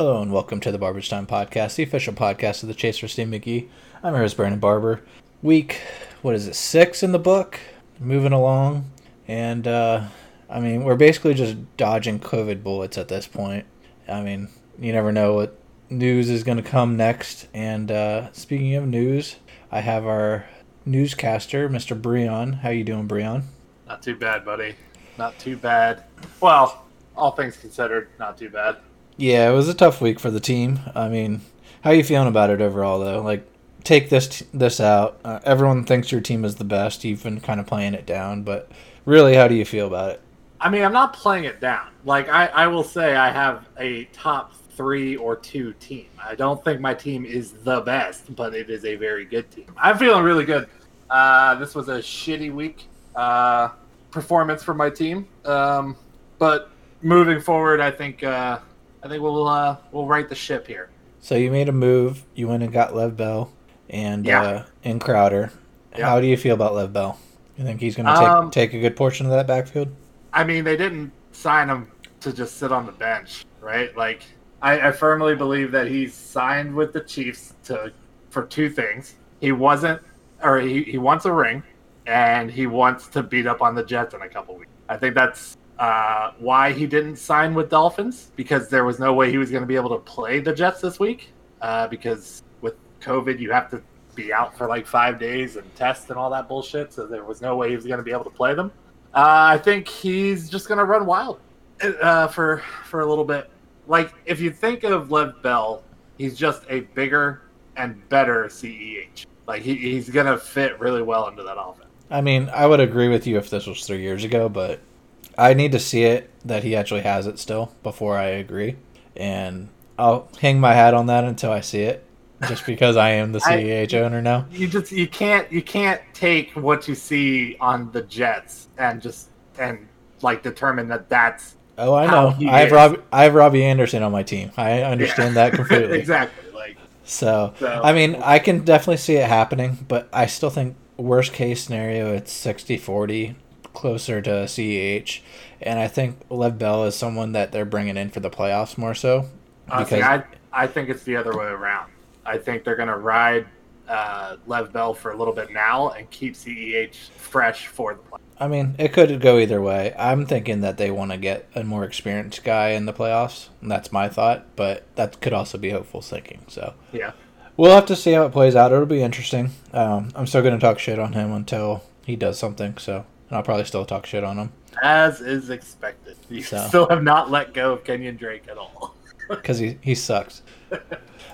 Hello and welcome to the Barber's Time Podcast, the official podcast of the Chase for Steve McGee. I'm your host, Brandon Barber. Week, what is it, six in the book? Moving along. And, uh, I mean, we're basically just dodging COVID bullets at this point. I mean, you never know what news is going to come next. And, uh, speaking of news, I have our newscaster, Mr. Breon. How you doing, Breon? Not too bad, buddy. Not too bad. Well, all things considered, not too bad. Yeah, it was a tough week for the team. I mean, how are you feeling about it overall, though? Like, take this this out. Uh, everyone thinks your team is the best. You've been kind of playing it down, but really, how do you feel about it? I mean, I'm not playing it down. Like, I, I will say I have a top three or two team. I don't think my team is the best, but it is a very good team. I'm feeling really good. Uh, this was a shitty week uh, performance for my team, um, but moving forward, I think. Uh, I think we'll uh, we'll right the ship here. So you made a move. You went and got Lev Bell and Yeah. uh, and Crowder. Yeah. How do you feel about Lev Bell? You think he's going to take Um, take a good portion of that backfield? I mean, they didn't sign him to just sit on the bench, right? Like, I, I firmly believe that he's signed with the Chiefs to for two things. He wasn't, or he, he wants a ring, and he wants to beat up on the Jets in a couple weeks. I think that's uh, why he didn't sign with Dolphins because there was no way he was going to be able to play the Jets this week. Uh, because with COVID, you have to be out for like five days and test and all that bullshit. So there was no way he was going to be able to play them. Uh, I think he's just going to run wild uh, for for a little bit. Like if you think of Lev Bell, he's just a bigger and better CEH. Like he, he's going to fit really well into that offense. I mean, I would agree with you if this was three years ago, but I need to see it that he actually has it still before I agree, and I'll hang my hat on that until I see it. Just because I am the I- CEH owner now. You just you can't you can't take what you see on the Jets and just and like determine that that's Oh, I know. I have. Rob. I have Robbie Anderson on my team. I understand that completely. exactly like So, So- I mean, I can definitely see it happening, but I still think worst case scenario it's 60-40 closer to CEH. And I think Lev Bell is someone that they're bringing in for the playoffs more so. honestly I I think it's the other way around. I think they're gonna ride uh, Lev Bell for a little bit now and keep CEH fresh for the playoffs. I mean, it could go either way. I'm thinking that they want to get a more experienced guy in the playoffs. And that's my thought, but that could also be hopeful thinking. So Yeah. we'll have to see how it plays out. It'll be interesting. Um, I'm still going to talk shit on him until he does something. So and I'll probably still talk shit on him As is expected. You So. still have not let go of Kenyan Drake at all. because he he sucks.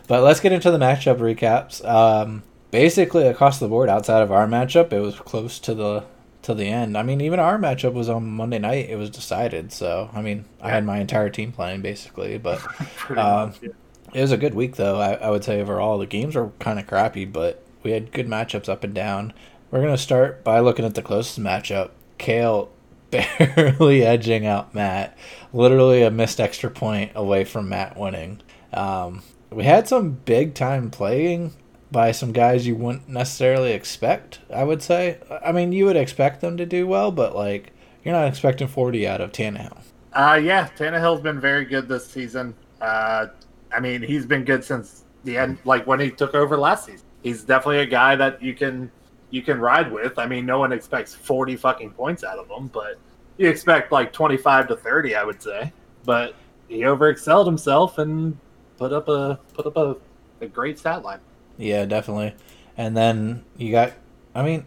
but let's get into the matchup recaps. Um, basically, across the board, outside of our matchup, it was close to the to the end. I mean, even our matchup was on Monday night. It was decided. So I mean, I had my entire team playing basically, but Um, much, yeah. it was a good week though. I, I would say overall the games were kind of crappy, but we had good matchups up and down. We're gonna start by looking at the closest matchup. Kale barely edging out Matt, literally a missed extra point away from Matt winning. Um, we had some big time playing by some guys you wouldn't necessarily expect. I would say. I mean, you would expect them to do well, but like you're not expecting 40 out of Tannehill. Uh, yeah, Tannehill's been very good this season. Uh, I mean, he's been good since the end, like when he took over last season. He's definitely a guy that you can you can ride with. I mean, no one expects forty fucking points out of him, but you expect like twenty five to thirty, I would say. But he overexcelled himself and put up a put up a, a great stat line. Yeah, definitely. And then you got, I mean,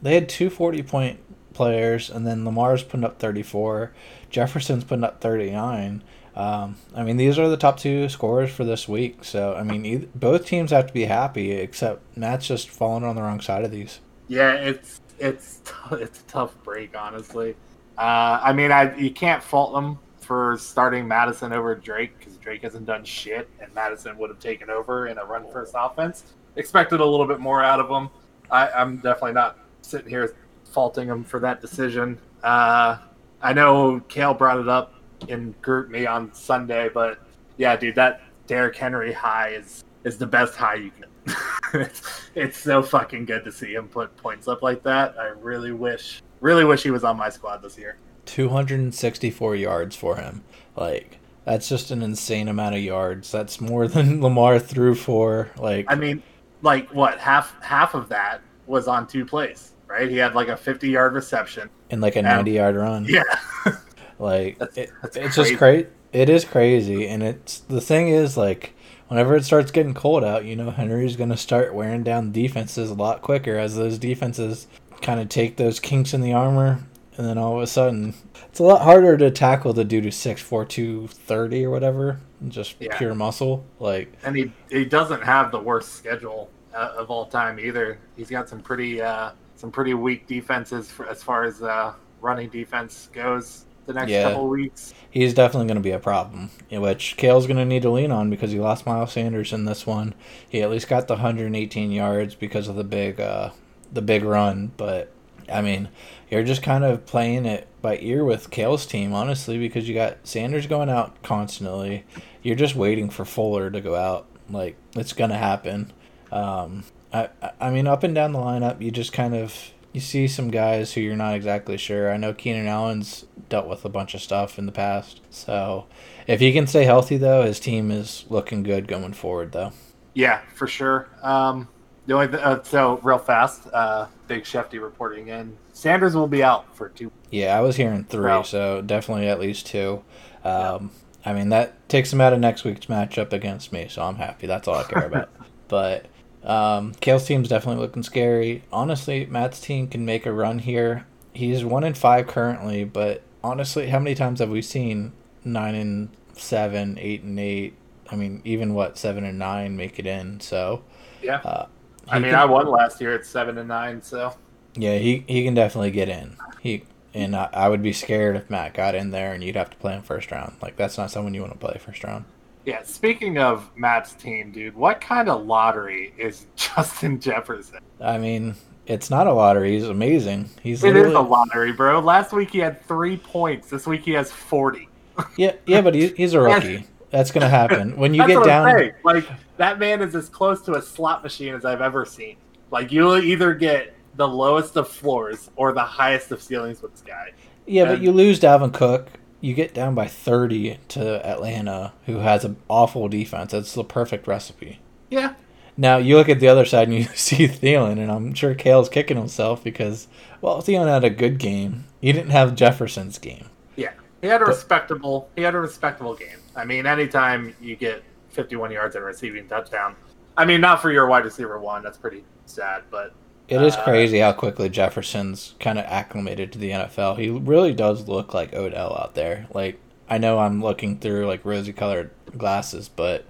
they had two 40 point players, and then Lamar's putting up 34. Jefferson's putting up 39. Um, I mean, these are the top two scorers for this week. So, I mean, eith both teams have to be happy, except Matt's just falling on the wrong side of these. Yeah, it's it's t- it's a tough break, honestly. Uh, I mean, I you can't fault them for starting Mattison over Drake because Drake hasn't done shit, and Mattison would have taken over in a run first offense. Expected a little bit more out of him. I, I'm definitely not sitting here faulting him for that decision. Uh, I know Kale brought it up in GroupMe on Sunday, but yeah, dude, that Derrick Henry high is is the best high you can. it's, it's so fucking good to see him put points up like that. I really wish, really wish he was on my squad this year. 264 yards for him. Like, That's just an insane amount of yards. That's more than Lamar threw for. Like, I mean, like what half half of that was on two plays, right? He had like a 50 yard reception and like a 90 yard run. Yeah. like that's, it, that's it's crazy. just great. It is crazy, and it's the thing is like whenever it starts getting cold out, you know Henry's going to start wearing down defenses a lot quicker as those defenses kind of take those kinks in the armor, and then all of a sudden it's a lot harder to tackle the dude who's six four two thirty or whatever, just yeah. pure muscle. Like, and he he doesn't have the worst schedule uh, of all time either. He's got some pretty uh, some pretty weak defenses for, as far as uh, running defense goes. The next yeah. couple weeks, he's definitely going to be a problem, which Kale's going to need to lean on because he lost Miles Sanders in this one. He at least got the 118 yards because of the big uh, the big run, but I mean, you're just kind of playing it by ear with Kale's team, honestly, because you got Sanders going out constantly. You're just waiting for Fuller to go out. Like it's gonna happen. Um, I I mean, up and down the lineup, you just kind of you see some guys who you're not exactly sure. I know Keenan Allen's dealt with a bunch of stuff in the past, so if he can stay healthy, though, his team is looking good going forward, though. Yeah, for sure. Um, the only th- uh, so real fast, uh, Big Shefty reporting in. Sanders will be out for two. Yeah, I was hearing three, so definitely at least two. Um, yeah. I mean that takes him out of next week's matchup against me, so I'm happy. That's all I care about. but um, Kale's team's definitely looking scary. Honestly, Matt's team can make a run here. He's one in five currently, but honestly, how many times have we seen nine and seven, eight and eight? I mean, even what seven and nine make it in. So yeah, uh, I mean, can, I won last year at seven and nine, so yeah, he he can definitely get in. He and I, I would be scared if Matt got in there and you'd have to play him first round. Like that's not someone you want to play first round. Yeah, speaking of Matt's team, dude, what kind of lottery is Justin Jefferson? I mean, it's not a lottery. He's amazing. He's it literally... is a lottery, bro. Last week he had three points. This week he has forty. yeah, yeah, but he, he's a rookie. That's gonna happen when you get down. Like that man is as close to a slot machine as I've ever seen. Like you'll either get the lowest of floors or the highest of ceilings with this guy. Yeah, and... but you lose Dalvin Cook. You get down by thirty to Atlanta, who has an awful defense. That's the perfect recipe. Yeah. Now you look at the other side and you see Thielen, and I'm sure Kale's kicking himself because well, Thielen had a good game. He didn't have Jefferson's game. Yeah, he had a but... respectable. He had a respectable game. I mean, anytime you get 51 yards and a receiving touchdown, I mean, not for your wide receiver one. That's pretty sad, but it is uh, crazy how quickly Jefferson's kind of acclimated to the NFL. He really does look like Odell out there. Like I know I'm looking through like rosy colored glasses, but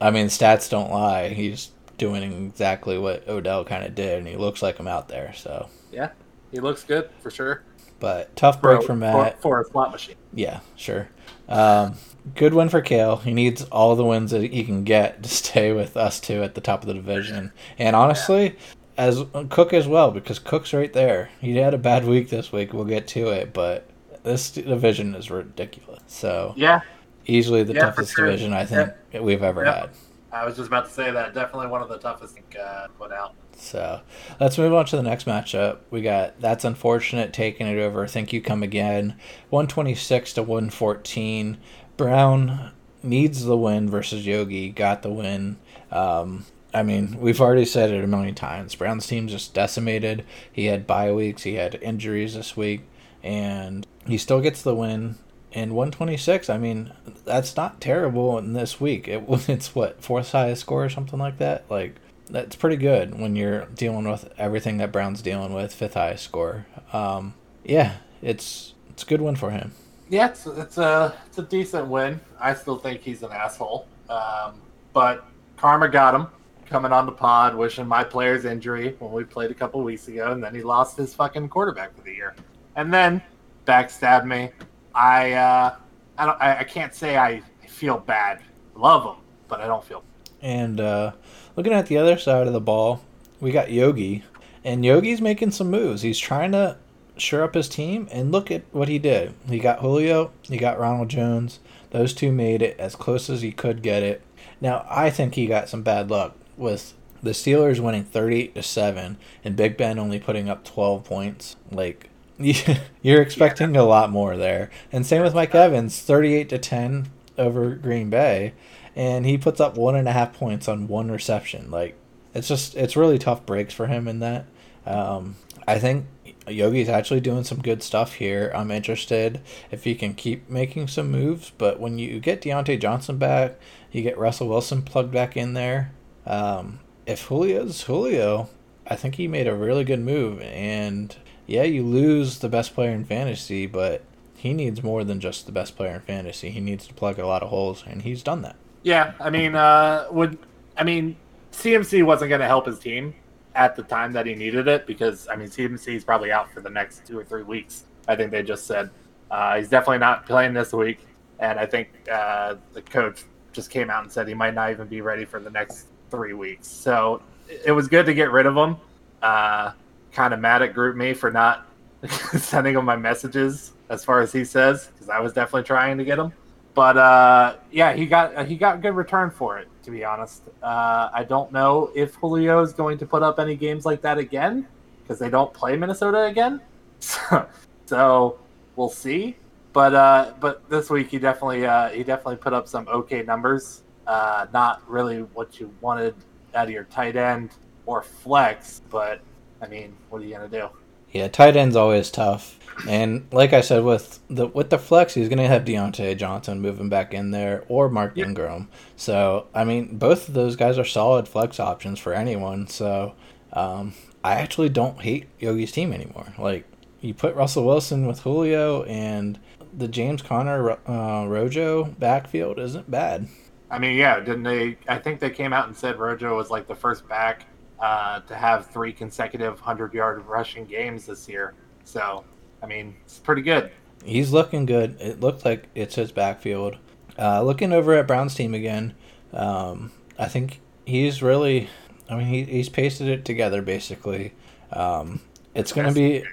I mean stats don't lie. He's doing exactly what Odell kind of did, and he looks like him out there. So yeah, he looks good for sure. But tough break for, for Matt for, for, a slot machine. Yeah, sure. Um, good win for Kale. He needs all the wins that he can get to stay with us two at the top of the division. And honestly, as Cook as well, because Cook's right there. He had a bad week this week. We'll get to it, but this division is ridiculous. So yeah, easily the yeah, toughest sure. division I think yep. we've ever yep. had. I was just about to say that. Definitely one of the toughest uh, put out. So let's move on to the next matchup. We got that's unfortunate taking it over. Think you come again, one twenty six to one fourteen. Brown needs the win versus Yogi. Got the win. Um, I mean, we've already said it a million times. Brown's team just decimated. He had bye weeks. He had injuries this week, and he still gets the win. And 126. I mean, that's not terrible in this week. It, it's what fourth highest score or something like that. Like that's pretty good when you're dealing with everything that Brown's dealing with. Fifth highest score. Um, yeah, it's it's a good win for him. Yeah, it's, it's a it's a decent win. I still think he's an asshole, um, but karma got him coming on the pod wishing my player's injury when we played a couple weeks ago, and then he lost his fucking quarterback for the year, and then backstabbed me. I uh, I don't I, I can't say I feel bad. Love him, but I don't feel. And uh, looking at the other side of the ball, we got Yogi, and Yogi's making some moves. He's trying to shore up his team, and look at what he did. He got Julio, he got Ronald Jones. Those two made it as close as he could get it. Now, I think he got some bad luck with the Steelers winning 38 to 7 and Big Ben only putting up 12 points. Like you're expecting yeah. a lot more there. And same with Mike Evans, 38 to 10 over Green Bay, and he puts up one and a half points on one reception. Like it's just it's really tough breaks for him in that. Um, I think Yogi's actually doing some good stuff here. I'm interested if he can keep making some moves. But when you get Diontae Johnson back, you get Russell Wilson plugged back in there. Um, if Julio's Julio, I think he made a really good move. And yeah, you lose the best player in fantasy, but he needs more than just the best player in fantasy. He needs to plug a lot of holes, and he's done that. Yeah, I mean, uh, would I mean, CMC wasn't going to help his team at the time that he needed it because I mean CMC is probably out for the next two or three weeks. I think they just said uh, he's definitely not playing this week, and I think uh, the coach just came out and said he might not even be ready for the next three weeks. So it was good to get rid of him. Uh, kind of mad at GroupMe for not sending him my messages as far as he says because I was definitely trying to get him. But uh, yeah, he got he got good return for it. To be honest, uh, I don't know if Julio is going to put up any games like that again because they don't play Minnesota again. So, so we'll see. But uh, but this week he definitely uh, he definitely put up some okay numbers. Uh, not really what you wanted out of your tight end or flex, but I mean, what are you gonna do? Yeah, tight end's always tough. And like I said, with the with the flex, he's gonna have Diontae Johnson moving back in there or Mark yep. Ingram. So I mean, both of those guys are solid flex options for anyone. So um, I actually don't hate Yogi's team anymore. Like you put Russell Wilson with Julio and the James Conner uh, Rojo backfield isn't bad. I mean, yeah, didn't they? I think they came out and said Rojo was like the first back uh, to have three consecutive hundred yard rushing games this year. So I mean, it's pretty good. He's looking good. It looked like it's his backfield. Uh, looking over at Brown's team again, um, I think he's really. I mean, he, he's pasted it together basically. Um, it's gonna be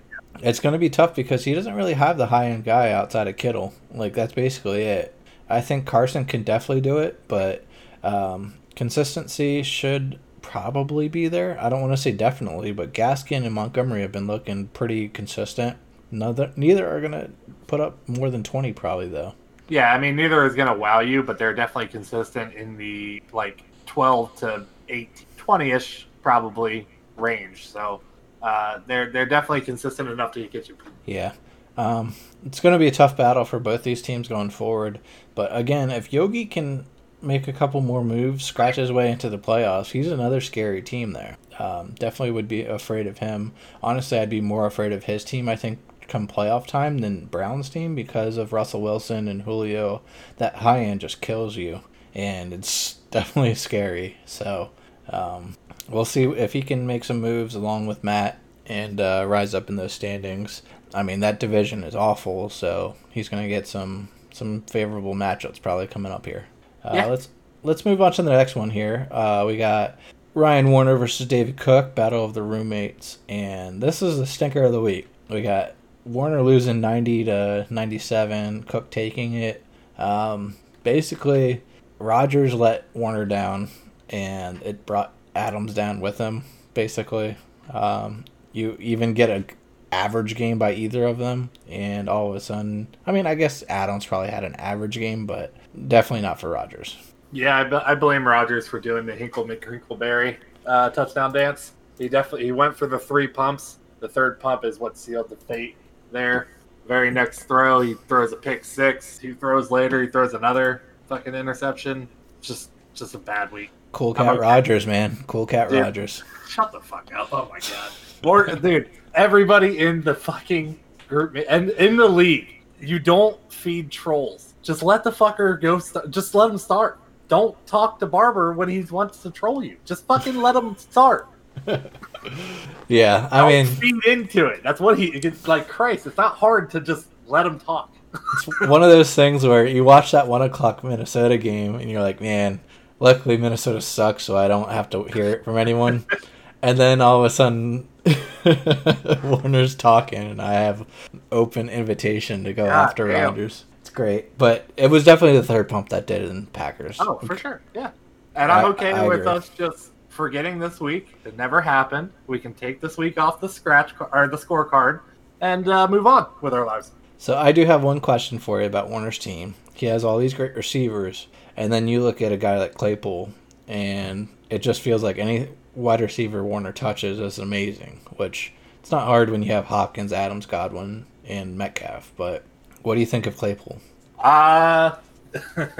it's gonna be tough because he doesn't really have the high end guy outside of Kittle. Like that's basically it. I think Carson can definitely do it, but um, consistency should probably be there. I don't want to say definitely, but Gaskin and Montgomery have been looking pretty consistent. Neither neither are gonna put up more than twenty probably though. Yeah, I mean neither is gonna wow you, but they're definitely consistent in the like twelve to 8, 20 ish probably range. So uh, they're they're definitely consistent enough to get you. Yeah. Um, it's going to be a tough battle for both these teams going forward. But again, if Yogi can make a couple more moves, scratch his way into the playoffs, he's another scary team there. Um, definitely would be afraid of him. Honestly, I'd be more afraid of his team. I think come playoff time than Brown's team because of Russell Wilson and Julio. That high end just kills you, and it's definitely scary. So um, we'll see if he can make some moves along with Matt and uh, rise up in those standings. I mean that division is awful, so he's going to get some some favorable matchups probably coming up here. Uh, yeah. Let's let's move on to the next one here. Uh, we got Ryan Warner versus David Cook, battle of the roommates, and this is the stinker of the week. We got Warner losing 90 to 97, Cook taking it. Um, basically, Rodgers let Warner down, and it brought Adams down with him. Basically, um, you even get a average game by either of them, and all of a sudden, I mean, I guess Adams probably had an average game, but definitely not for Rodgers. Yeah, I, b- I blame Rodgers for doing the Hinkle McHinkleberry uh, touchdown dance. He definitely he went for the three pumps. The third pump is what sealed the fate there. Very next throw, he throws a pick six. Two throws later, he throws another fucking interception. Just, just a bad week. Cool cat okay. Rodgers, man. Cool cat dude, Rodgers. Shut the fuck up! Oh my god, More, dude. Everybody in the fucking group and in the league, you don't feed trolls. Just let the fucker go. St- just let him start. Don't talk to Barber when he wants to troll you. Just fucking let him start. yeah, I mean, feed into it. That's what he. It's like Christ. It's not hard to just let him talk. it's one of those things where you watch that one o'clock Minnesota game and you're like, man, luckily Minnesota sucks, so I don't have to hear it from anyone. and then all of a sudden, Warner's talking, and I have open invitation to go God, after damn. Rodgers. It's great, but it was definitely the third pump that did it in Packers. Oh, for sure, yeah. And I'm okay I, I with agree. us just forgetting this week. It never happened. We can take this week off the scratch or the scorecard and uh, move on with our lives. So I do have one question for you about Warner's team. He has all these great receivers, and then you look at a guy like Claypool, and it just feels like any wide receiver Warner touches is amazing. Which it's not hard when you have Hopkins, Adams, Godwin, and Metcalf. But what do you think of Claypool? Uh, uh,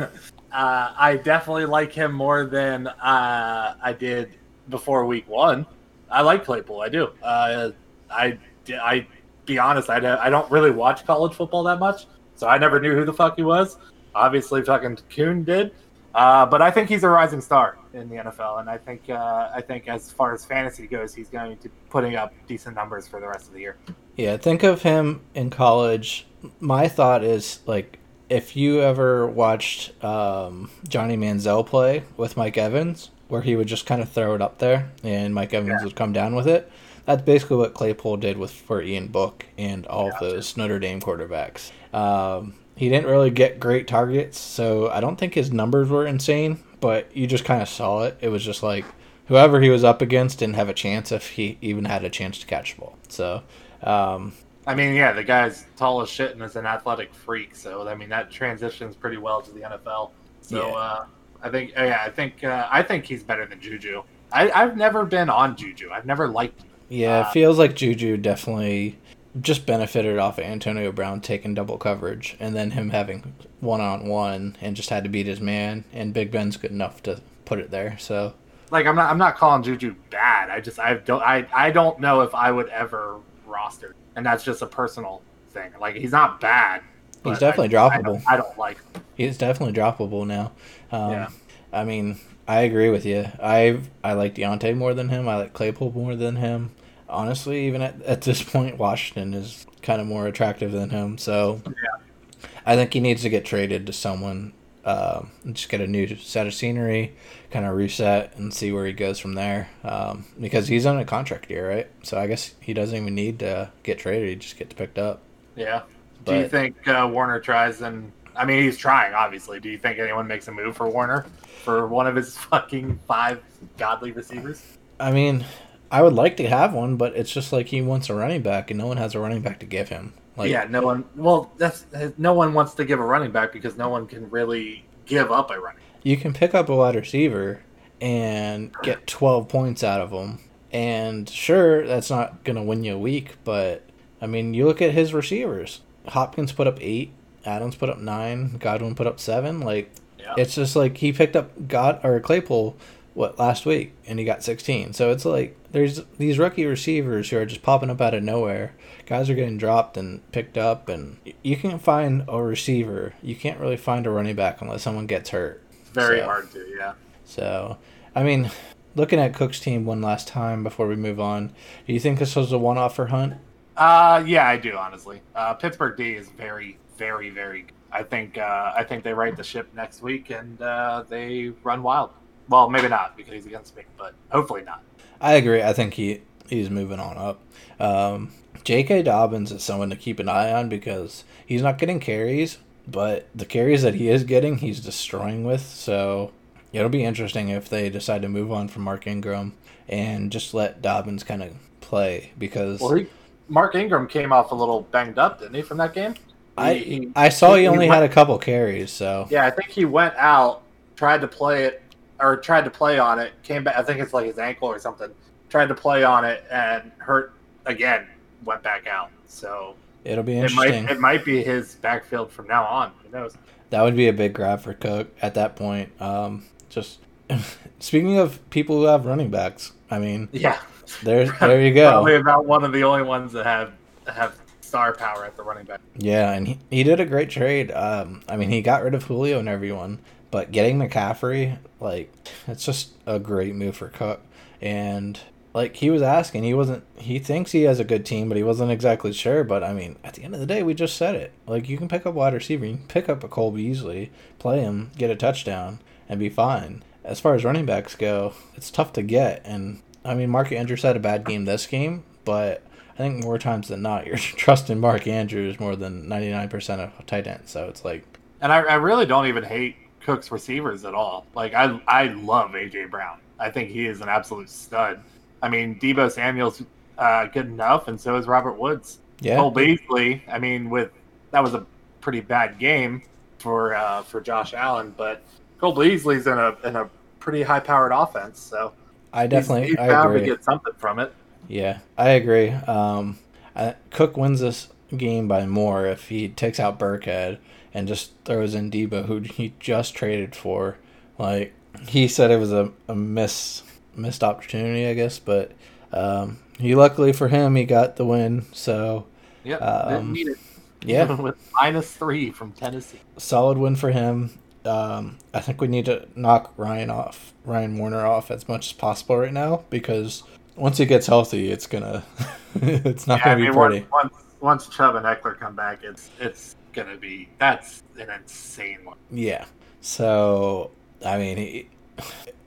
I definitely like him more than uh, I did before week one. I like Claypool. I do. Uh, I, I be honest, I I don't really watch college football that much, so I never knew who the fuck he was. Obviously, fucking Kuhn did. Uh, but I think he's a rising star in the NFL, and I think uh, I think as far as fantasy goes, he's going to be putting up decent numbers for the rest of the year. Yeah, think of him in college. My thought is like if you ever watched um, Johnny Manziel play with Mike Evans, where he would just kind of throw it up there and Mike Evans yeah. would come down with it. That's basically what Claypool did with for Ian Book and all those Notre Dame quarterbacks. Um, he didn't really get great targets, so I don't think his numbers were insane, but you just kind of saw it. It was just like whoever he was up against didn't have a chance if he even had a chance to catch the ball. So, um, I mean, yeah, the guy's tall as shit and is an athletic freak. So, I mean, that transitions pretty well to the NFL. So, yeah. uh, I think, yeah, I think, uh, I think he's better than Juju. I, have never been on Juju. I've never liked. Him. Yeah, uh, it feels like Juju definitely just benefited off of Antonio Brown taking double coverage and then him having one on one and just had to beat his man and Big Ben's good enough to put it there. So like I'm not I'm not calling Juju bad. I just I don't I, I don't know if I would ever roster. And that's just a personal thing. Like he's not bad. He's definitely I, droppable. I don't, I don't, like him. He's definitely droppable now. Um, yeah. I mean, I agree with you. I I like Diontae more than him. I like Claypool more than him honestly, even at, at this point, Washington is kind of more attractive than him. So yeah. I think he needs to get traded to someone, uh, just get a new set of scenery, kind of reset, and see where he goes from there. Um, because he's on a contract year, right? So I guess he doesn't even need to get traded; he just gets picked up. Yeah. But, Do you think uh, Warner tries and? I mean, he's trying, obviously. Do you think anyone makes a move for Warner for one of his fucking five godly receivers? I mean, I would like to have one, but it's just like he wants a running back, and no one has a running back to give him. Like, yeah, no one. Well, that's no one wants to give a running back because no one can really give up a running. You can pick up a wide receiver and get twelve points out of him, and sure, that's not gonna win you a week, but I mean, you look at his receivers. Hopkins put up eight, Adams put up nine, Godwin put up seven. Like, yeah. it's just like he picked up God or Claypool what last week and he got 16 so it's like there's these rookie receivers who are just popping up out of nowhere. Guys are getting dropped and picked up and you can find a receiver. You can't really find a running back unless someone gets hurt. It's very so, hard to yeah. so i mean looking at cook's team one last time before we move on do you think this was a one-off for hunt? Uh yeah i do honestly. Uh pittsburgh d is very very very good. i think uh i think they right the ship next week and uh they run wild well, maybe not because he's against me, but hopefully not. I agree. I think he he's moving on up. Um, J.K. Dobbins is someone to keep an eye on because he's not getting carries, but the carries that he is getting, he's destroying with. So it'll be interesting if they decide to move on from Mark Ingram and just let Dobbins kind of play because. Well, he, Mark Ingram came off a little banged up, didn't he, from that game? I he, I saw he, he only went, had a couple carries, so yeah, I think he went out, tried to play it or tried to play on it, came back. I think it's like his ankle or something. Tried to play on it and hurt again. Went back out. So it'll be interesting. It might, it might be his backfield from now on. Who knows? That would be a big grab for Cook at that point. Um, just speaking of people who have running backs, I mean, yeah, there, there you go. Probably about one of the only ones that have have star power at the running back. Yeah, and he, he did a great trade. Um, I mean, he got rid of Julio and everyone, but getting McCaffrey, like, it's just a great move for Cook. And like he was asking, he wasn't. He thinks he has a good team, but he wasn't exactly sure. But I mean, at the end of the day, we just said it. Like you can pick up wide receiver, you can pick up a Cole Beasley, play him, get a touchdown, and be fine. As far as running backs go, it's tough to get. And I mean, Mark Andrews had a bad game this game, but I think more times than not, you're trusting Mark Andrews more than ninety nine percent of tight ends. So it's like. And I, I really don't even hate Cook's receivers at all. Like I I love AJ Brown. I think he is an absolute stud. I mean, Deebo Samuel's uh, good enough, and so is Robert Woods. Yeah. Cole Beasley. I mean, with that was a pretty bad game for uh, for Josh Allen, but Cole Beasley's in a in a pretty high powered offense, so I definitely he's, he's I agree. to get something from it. Yeah, I agree. Um, I, Cook wins this game by more if he takes out Burkhead and just throws in Deebo, who he just traded for. Like he said, it was a, a miss missed opportunity, I guess, but um, he luckily for him he got the win. So Yeah, Um, didn't need it. yeah, with minus three from Tennessee. solid win for him. Um, I think we need to knock Ryan off, Ryan Warner off as much as possible right now because once he gets healthy, it's gonna, it's not Yeah, gonna be mean, pretty. once, once once Chubb and Ekeler come back, it's it's gonna be that's an insane one. Yeah. So, I mean, he,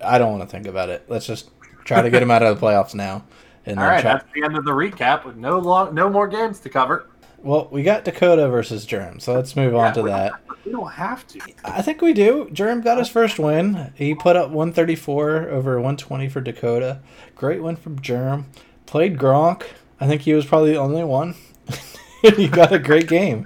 I don't want to think about it. Let's just try to get him out of the playoffs now. And All right, try- that's the end of the recap with no long, no more games to cover. well, we got Dakota versus Germ, so let's move on Yeah, to we- that. We don't have to. I think we do. Germ got his first win. He put up 134 over 120 for Dakota. Great win from Germ. Played Gronk. I think he was probably the only one. he got a great game.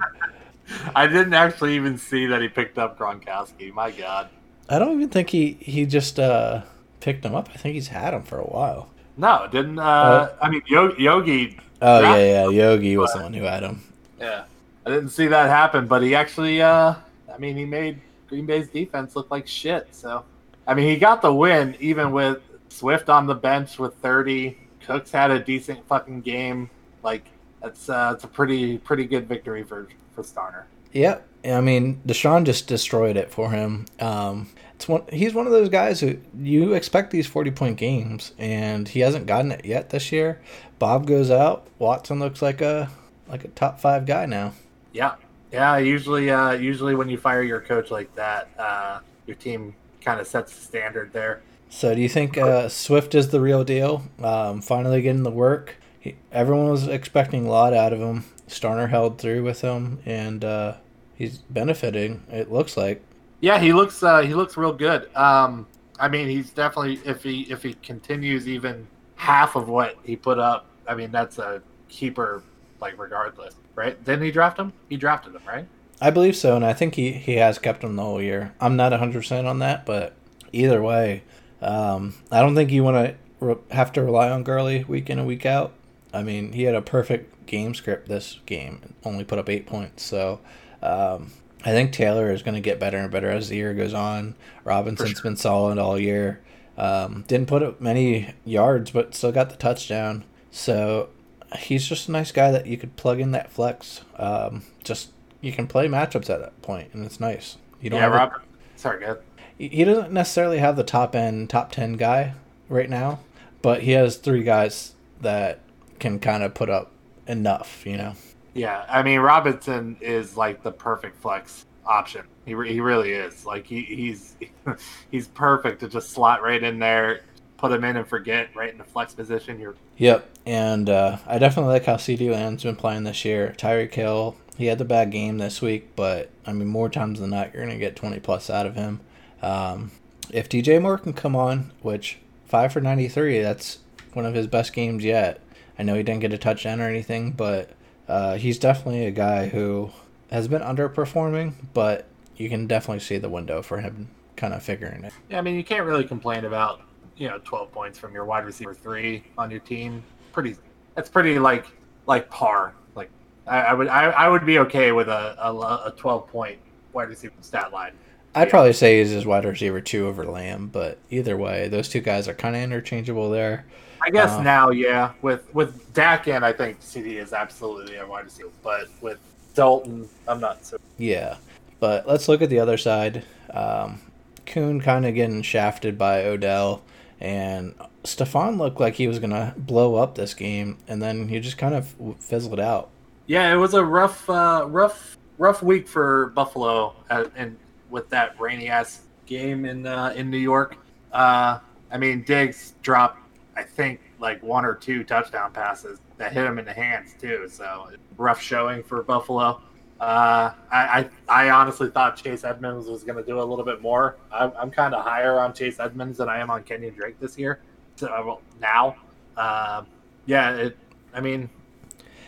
I didn't actually even see that he picked up Gronkowski. My God. I don't even think he he just uh, picked him up. I think he's had him for a while. No, didn't. Uh, I mean, Yo- Yogi. Oh yeah, yeah. Yogi was the one who had him. Yeah, I didn't see that happen, but he actually. Uh, I mean, he made Green Bay's defense look like shit. So, I mean, he got the win even with Swift on the bench with 30. Cooks had a decent fucking game. Like that's uh, it's a pretty pretty good victory for for Starner. Yep. I mean, Deshaun just destroyed it for him. Um, it's one. He's one of those guys who you expect these forty point games, and he hasn't gotten it yet this year. Bob goes out. Watson looks like a like a top five guy now. Yeah, yeah. Usually, uh, usually when you fire your coach like that, uh, your team kind of sets the standard there. So, do you think uh, Swift is the real deal? Um, finally getting the work. He, everyone was expecting a lot out of him. Starner held through with him, and uh, he's benefiting. It looks like. Yeah, he looks uh, he looks real good. Um, I mean, he's definitely if he if he continues even half of what he put up, I mean that's a keeper like regardless, right? Didn't he draft him? He drafted him, right? I believe so, and I think he, he has kept him the whole year. I'm not 100% on that, but either way, um, I don't think you want to re- have to rely on Gurley week in and week out. I mean, he had a perfect game script this game, only put up eight points. So um, I think Taylor is going to get better and better as the year goes on. Robinson's been solid all year. Um, didn't put up many yards, but still got the touchdown. So he's just a nice guy that you could plug in that flex. Um, just you can play matchups at that point, and it's nice. You don't yeah, have a- Rob. Sorry, good. he he doesn't necessarily have the top end top 10 guy right now but he has three guys that can kind of put up enough you know Yeah, I mean Robinson is like the perfect flex option. He, re- he really is. Like he, he's he's perfect to just slot right in there, put him in and forget right in the flex position. You're yep and uh, i definitely like how CeeDee Lamb's been playing this year tyreek hill he had the bad game this week but i mean more times than not you're going to get 20 plus out of him um, if dj moore can come on which 5 for 93 that's one of his best games yet i know he didn't get a touchdown or anything but uh, he's definitely a guy who has been underperforming, but you can definitely see the window for him kind of figuring it. Yeah, I mean, you can't really complain about you know 12 points from your wide receiver three on your team. Pretty, that's pretty like like par. Like I, I would I, I would be okay with a, a a 12 point wide receiver stat line. I'd Yeah. probably say he's his wide receiver two over Lamb, but either way, those two guys are kind of interchangeable there. I guess Uh, now, yeah, with with Dak in, I think CeeDee is absolutely a wide receiver, but with Dalton, I'm not so. Yeah, but let's look at the other side. Um, Kuhn kind of getting shafted by Odell, and Stefon looked like he was gonna blow up this game, and then he just kind of fizzled out. Yeah, it was a rough, uh, rough, rough week for Buffalo, uh, and with that rainy ass game in uh, in New York. Uh, I mean, Diggs dropped, I think, like one or two touchdown passes that hit him in the hands too. So rough showing for Buffalo. Uh, I, I I honestly thought Chase Edmonds was going to do a little bit more. I'm, I'm kind of higher on Chase Edmonds than I am on Kenyan Drake this year. So now, uh, yeah, it. I mean,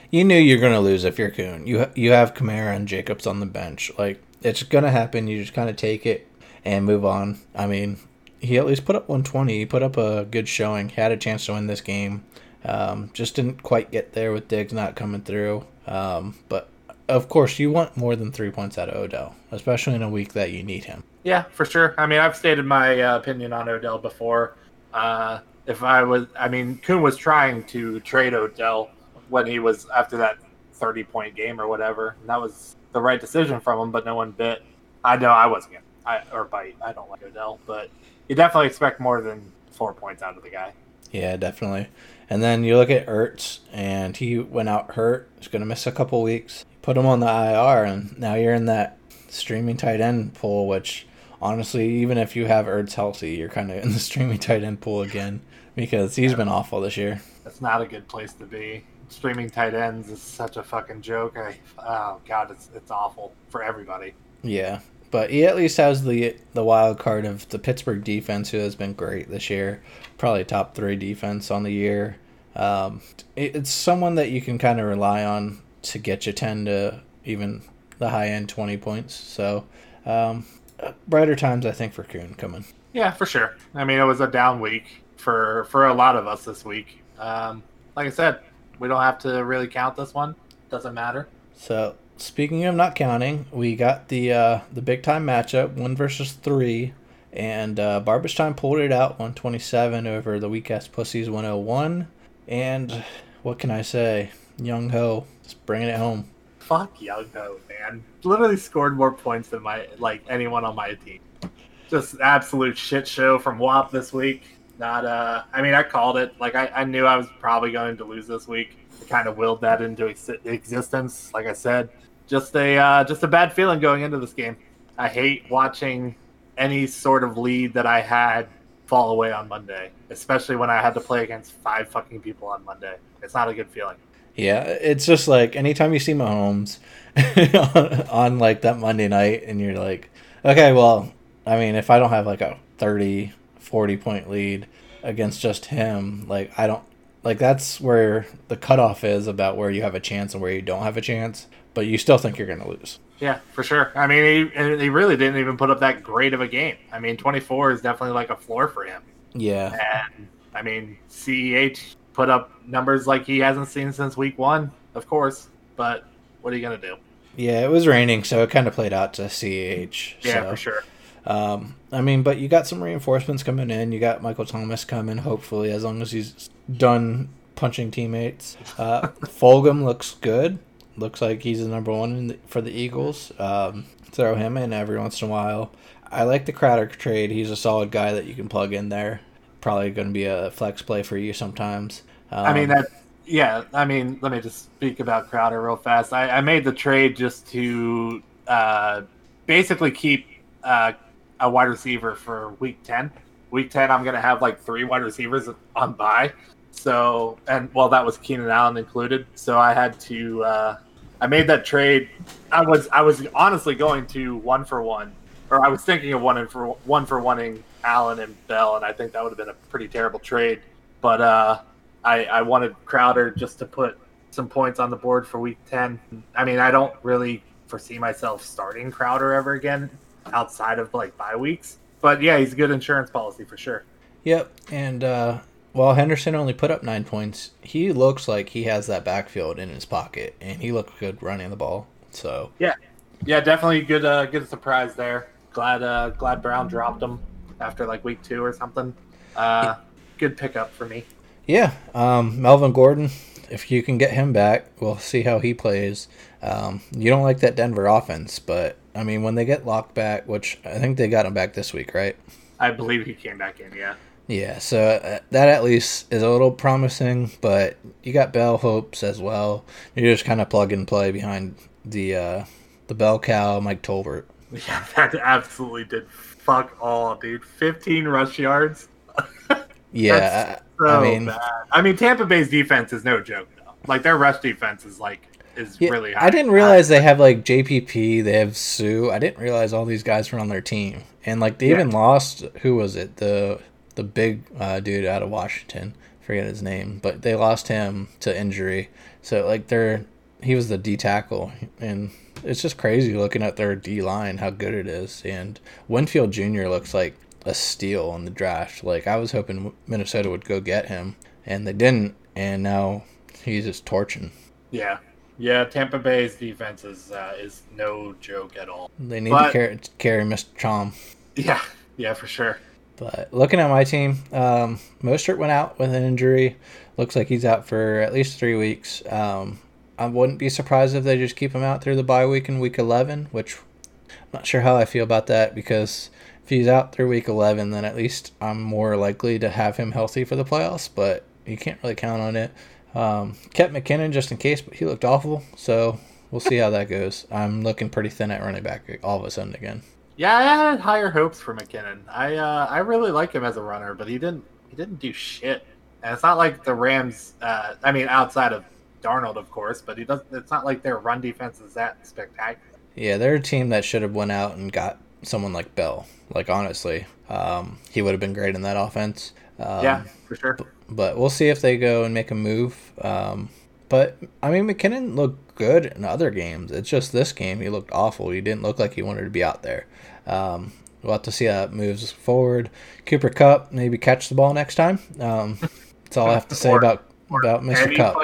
you knew you're gonna lose if you're Kuhn. You you have Kamara and Jacobs on the bench. Like it's gonna happen. You just kind of take it and move on. I mean, he at least put up 120. He put up a good showing. Had a chance to win this game. Um, just didn't quite get there with Diggs not coming through. Um, but of course, you want more than three points out of Odell, especially in a week that you need him. Yeah, for sure. I mean, I've stated my uh, opinion on Odell before. Uh, if I was, I mean, Kuhn was trying to trade Odell when he was after that 30 point game or whatever. And that was the right decision from him, but no one bit. I know I wasn't to, I, or bite. I don't like Odell, but you definitely expect more than four points out of the guy. Yeah, definitely. And then you look at Ertz, and he went out hurt. He's going to miss a couple weeks. Put him on the IR, and now you're in that streaming tight end pool, which honestly, even if you have Ertz healthy, you're kind of in the streaming tight end pool again because he's been awful this year. That's not a good place to be. Streaming tight ends is such a fucking joke. I, oh god, it's it's awful for everybody. Yeah, but he at least has the the wild card of the Pittsburgh defense, who has been great this year, probably top three defense on the year. Um, it, it's someone that you can kind of rely on to get you ten to even the high end twenty points. So um, brighter times, I think, for Kuhn coming. Yeah, for sure. I mean, it was a down week for for a lot of us this week. Um, like I said, we don't have to really count this one. Doesn't matter. So speaking of not counting, we got the uh, the big time matchup, one versus three, and uh, Barbage Time pulled it out, one twenty seven over the weak ass pussies, one hundred one. And what can I say? Younghoe, just bringing it home. Fuck Younghoe, man. Literally scored more points than my like anyone on my team. Just absolute shit show from WAP this week. Not uh, I mean, I called it. Like I, I knew I was probably going to lose this week. I kind of willed that into ex- existence. Like I said, just a uh, just a bad feeling going into this game. I hate watching any sort of lead that I had fall away on Monday, especially when I had to play against five fucking people on Monday. It's not a good feeling. Yeah, it's just like anytime you see Mahomes on, on like that Monday night and you're like, okay, well, I mean, if I don't have like a 30, 40 point lead against just him, like I don't like that's where the cutoff is about where you have a chance and where you don't have a chance, but you still think you're going to lose. Yeah, for sure. I mean, he, he really didn't even put up that great of a game. I mean, 24 is definitely like a floor for him. Yeah. And I mean, CEH put up numbers like he hasn't seen since week one, of course. But what are you gonna do? Yeah, it was raining, so it kind of played out to CEH. Yeah, so. for sure. Um, I mean, but you got some reinforcements coming in. You got Michael Thomas coming, hopefully, as long as he's done punching teammates. Uh, Fulgham looks good. Looks like he's the number one the, for the Eagles. Um, throw him in every once in a while. I like the Crowder trade. He's a solid guy that you can plug in there. Probably going to be a flex play for you sometimes. Um, I mean that. Yeah, I mean, let me just speak about Crowder real fast. I, I made the trade just to uh, basically keep uh, a wide receiver for week 10. Week 10, I'm going to have like three wide receivers on bye. So, and well, that was Keenan Allen included. So I had to, uh, I made that trade. I was, I was honestly going to one for one, or I was thinking of one and for one for oneing Allen and Bell, and I think that would have been a pretty terrible trade. But uh, I, I wanted Crowder just to put some points on the board for week 10. I mean, I don't really foresee myself starting Crowder ever again outside of like bye weeks. But yeah, he's a good insurance policy for sure. Yep, and uh, while Henderson only put up nine points, he looks like he has that backfield in his pocket, and he looked good running the ball. So yeah, yeah, definitely good, uh, good surprise there. Glad, uh, glad Brown dropped him after like week two or something. Uh, good pickup for me. Yeah, um, Melvin Gordon. If you can get him back, we'll see how he plays. Um, you don't like that Denver offense, but I mean, when they get locked back, which I think they got him back this week, right? I believe he came back in. Yeah. Yeah, so uh, that at least is a little promising, but you got Bell hopes as well. You're just kind of plug and play behind the uh, the bell cow, Mike Tolbert. Yeah, that absolutely did fuck all, dude. 15 rush yards. yeah, so I mean, bad. I mean, Tampa Bay's defense is no joke though. Like their rush defense is like is yeah, really high. I didn't realize they have like JPP, they have Suh. I didn't realize all these guys were on their team, and like they yeah. even lost. Who was it? The the big uh, dude out of Washington. forget his name, but they lost him to injury. So like they're he was the D tackle, and it's just crazy looking at their D line how good it is. And Winfield Jr. looks like a steal in the draft. Like I was hoping Minnesota would go get him, and they didn't. And now he's just torching. Yeah, yeah. Tampa Bay's defense is uh, is no joke at all. They need but, to carry, carry Mr. Chom. Yeah, yeah, for sure. But looking at my team, um, Mostert went out with an injury. Looks like he's out for at least three weeks. Um, I wouldn't be surprised if they just keep him out through the bye week in week 11, which I'm not sure how I feel about that because if he's out through week 11, then at least I'm more likely to have him healthy for the playoffs, but you can't really count on it. Um, kept McKinnon just in case, but he looked awful, so we'll see how that goes. I'm looking pretty thin at running back all of a sudden again. Yeah, I had higher hopes for McKinnon. I uh, I really like him as a runner, but he didn't he didn't do shit. And it's not like the Rams. Uh, I mean, outside of Donald, of course, but he does. It's not like their run defense is that spectacular. Yeah, they're a team that should have went out and got someone like Bell. Like honestly, um, he would have been great in that offense. Um, yeah, for sure. But, but, we'll see if they go and make a move. Um, but I mean, McKinnon looked good in other games. It's just this game he looked awful. He didn't look like he wanted to be out there. Um, we'll have to see how it moves forward. Cooper Kupp maybe catch the ball next time. Um, that's all I have to say about about Mr. Kupp.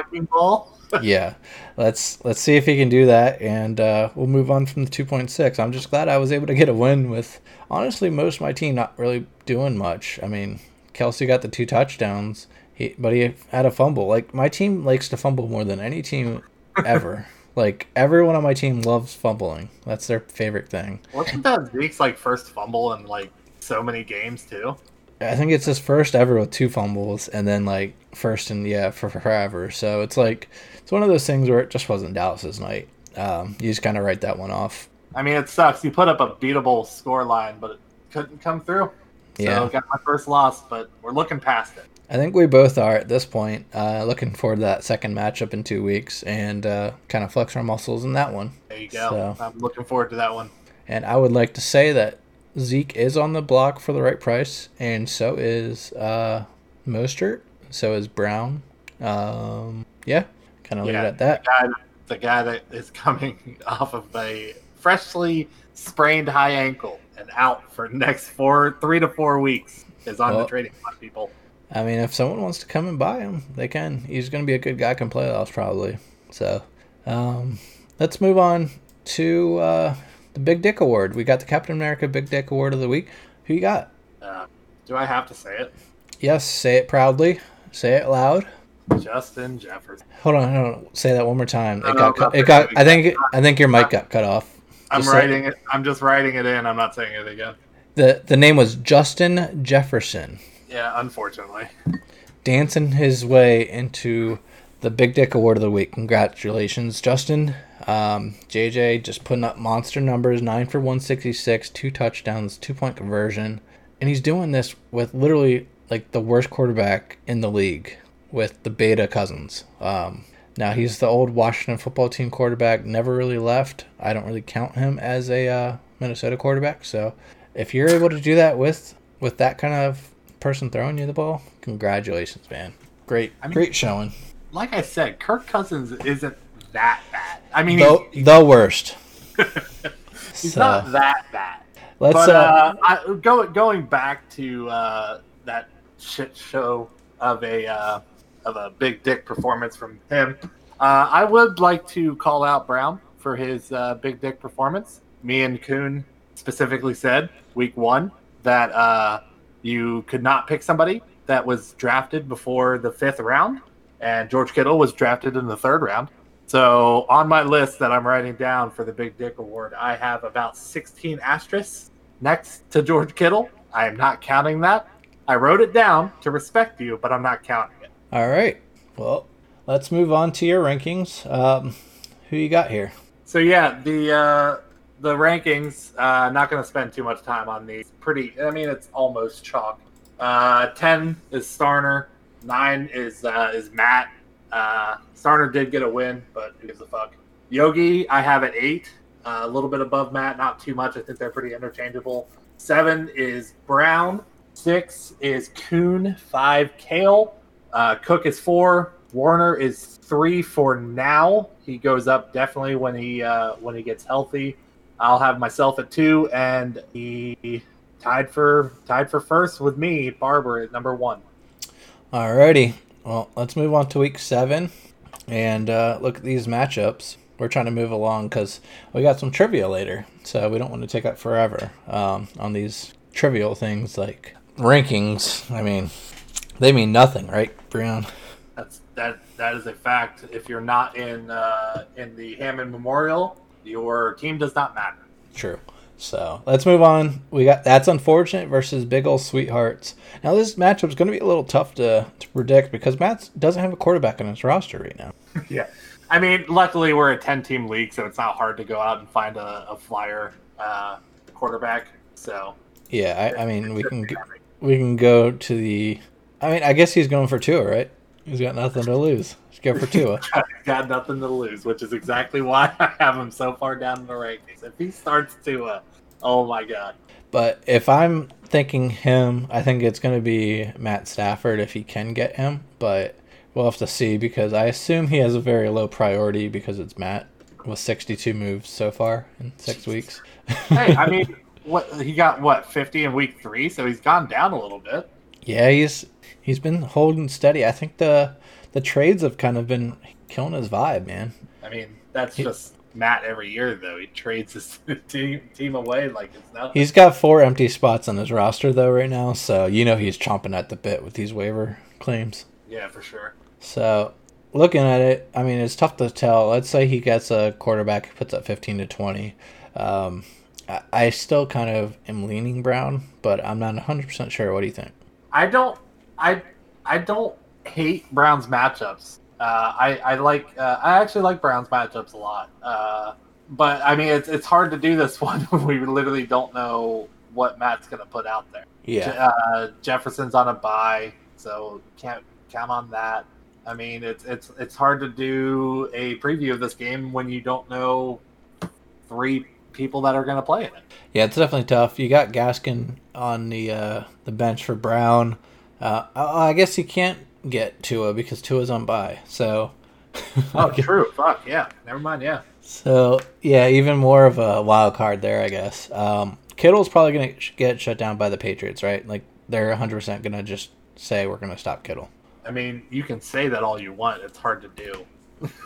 yeah, let's let's see if he can do that, and uh, we'll move on from the 2.6. I'm just glad I was able to get a win with honestly most of my team not really doing much. I mean, Kelce got the two touchdowns, he, but he had a fumble. Like my team likes to fumble more than any team ever. like everyone on my team loves fumbling. That's their favorite thing. Wasn't that Zeke's like first fumble in like so many games too? I think it's his first ever with two fumbles, and then like first and yeah for forever. So it's like it's one of those things where it just wasn't Dallas's night. Um, you just kind of write that one off. I mean, it sucks. You put up a beatable score line, but it couldn't come through. So yeah. got my first loss, but we're looking past it. I think we both are at this point. Uh, looking forward to that second matchup in two weeks and uh, kind of flex our muscles in that one. There you go. So, I'm looking forward to that one. And I would like to say that Zeke is on the block for the right price, and so is uh, Mostert. So is Brown. Um, yeah, kind of yeah, leave it at that. The guy, the guy that is coming off of a freshly sprained high ankle and out for next four, three to four weeks is on well, the trading block, people. I mean, if someone wants to come and buy him, they can. He's going to be a good guy. Can play playoffs probably. So, um, let's move on to uh, the Big Dick Award. We got the Captain America Big Dick Award of the week. Who you got? Uh, do I have to say it? Yes, say it proudly. Say it loud. Justin Jefferson. Hold on, hold on. Say that one more time. It got. Cut, it got. I think. I think your mic got cut off. I'm writing it. I'm just writing it in. I'm not saying it again. The the name was Justin Jefferson. Yeah, unfortunately. Dancing his way into the Big Dick Award of the Week. Congratulations, Justin. Um, JJ just putting up monster numbers 9 for 166, two touchdowns, two point conversion. And he's doing this with literally like the worst quarterback in the league with the beta cousins. Um, now he's the old Washington football team quarterback, never really left. I don't really count him as a uh, Minnesota quarterback. So if you're able to do that with with that kind of person throwing you the ball, congratulations, man. Great, I mean, great showing. Like I said, Kirk Cousins isn't that bad. I mean, the, he's, the worst. he's so, not that bad. Let's. But, uh, uh, I, go, going back to uh, that shit show of a uh, of a big dick performance from him, uh, I would like to call out Brown for his uh, big dick performance. Me and Kuhn specifically said week one that you could not pick somebody that was drafted before the fifth round, and George Kittle was drafted in the third round. So on my list that I'm writing down for the Big Dick Award, I have about 16 asterisks next to George Kittle. I am not counting that. I wrote it down to respect you, but I'm not counting. All right. Well, let's move on to your rankings. Um, who you got here? So yeah, the uh, the rankings. Uh, not going to spend too much time on these. Pretty. I mean, it's almost chalk. Uh, Ten is Starner. Nine is uh, is Matt. Uh, Starner did get a win, but who gives a fuck? Yogi, I have at eight. Uh, a little bit above Matt, not too much. I think they're pretty interchangeable. Seven is Brown. Six is Kuhn. Five, Kale. Uh, Cook is four. Warner is three for now. He goes up definitely when he uh, when he gets healthy. I'll have myself at two, and he tied for tied for first with me, Barber at number one. Alrighty. Well, let's move on to week seven and uh, look at these matchups. We're trying to move along because we got some trivia later, so we don't want to take up forever um, on these trivial things like rankings. I mean, they mean nothing, right, Breon? That's that. That is a fact. If you're not in uh, in the Hammond Memorial, your team does not matter. True. So let's move on. We got that's unfortunate versus Big Ol' Sweethearts. Now this matchup is going to be a little tough to, to predict because Matt doesn't have a quarterback on his roster right now. yeah, I mean, luckily we're a ten-team league, so it's not hard to go out and find a, a flyer uh, quarterback. So yeah, I, I mean we can we can go to the. I mean, I guess he's going for two, right? He's got nothing to lose. Let's go for Tua. got nothing to lose, which is exactly why I have him so far down in the rankings. If he starts Tua, oh my god. But if I'm thinking him, I think it's going to be Matt Stafford if he can get him. But we'll have to see because I assume he has a very low priority because it's Matt with 62 moves so far in six weeks. hey, I mean, what he got what 50 in week three, so he's gone down a little bit. Yeah, he's he's been holding steady. I think the the trades have kind of been killing his vibe, man. I mean, that's he, just Matt every year though. He trades his team team away like it's nothing. He's got four empty spots on his roster though right now, so you know he's chomping at the bit with these waiver claims. Yeah, for sure. So looking at it, I mean, it's tough to tell. Let's say he gets a quarterback who puts up 15 to 20. Um, I, I still kind of am leaning Brown, but I'm not 100% sure. What do you think? I don't I I don't hate Browns matchups. Uh, I I like uh, I actually like Browns matchups a lot. Uh, but I mean it's it's hard to do this one when we literally don't know what Matt's gonna put out there. Yeah. Uh, Jefferson's on a bye, so can't count on that. I mean it's it's it's hard to do a preview of this game when you don't know three people that are going to play in it. Yeah, it's definitely tough. You got Gaskin on the uh, the bench for Brown. Uh, I guess he can't get Tua because Tua's on bye. So. oh, true. Fuck yeah. Never mind. Yeah. So yeah, even more of a wild card there, I guess. Um, Kittle's probably gonna get shut down by the Patriots, right? Like they're 100 percent gonna just say we're gonna stop Kittle. I mean, you can say that all you want. It's hard to do.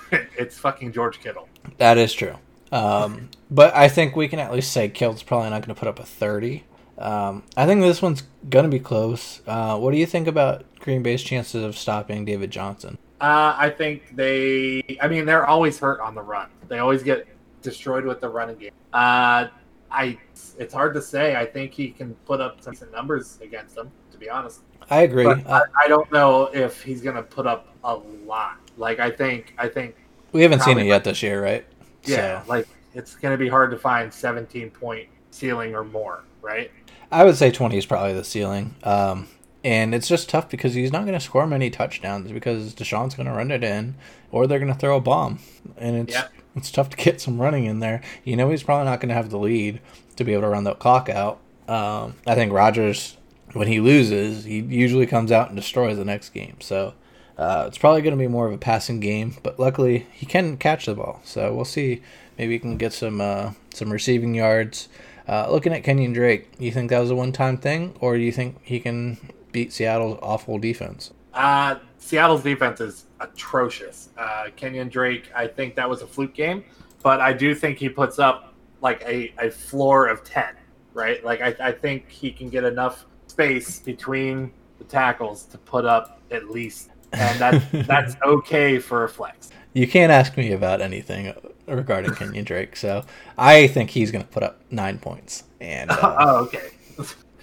it's fucking George Kittle. That is true. Um, but I think we can at least say Kittle's probably not going to put up a 30. Um, I think this one's going to be close. Uh, what do you think about Green Bay's chances of stopping David Johnson? Uh, I think they. I mean, they're always hurt on the run. They always get destroyed with the running game. Uh, I. It's hard to say. I think he can put up some numbers against them. To be honest, I agree. Uh, I, I, don't know if he's going to put up a lot. Like I think. I think we haven't seen it yet this year, right? Yeah, so. like it's going to be hard to find 17 point ceiling or more, right? I would say 20 is probably the ceiling. Um, and it's just tough because he's not going to score many touchdowns because Deshaun's going to run it in or they're going to throw a bomb. And it's yeah. it's tough to get some running in there. You know he's probably not going to have the lead to be able to run the clock out. Um, I think Rodgers, when he loses, he usually comes out and destroys the next game. So uh, it's probably going to be more of a passing game, but luckily he can catch the ball. So we'll see. Maybe he can get some uh, some receiving yards. Uh, looking at Kenyan Drake, you think that was a one-time thing, or do you think he can beat Seattle's awful defense? Uh, Seattle's defense is atrocious. Uh, Kenyan Drake, I think that was a fluke game, but I do think he puts up like a, a floor of ten, right? Like I, I think he can get enough space between the tackles to put up at least and that's that's okay for a flex. You can't ask me about anything regarding Kenyan Drake, so I think he's going to put up nine points. And uh, oh, okay,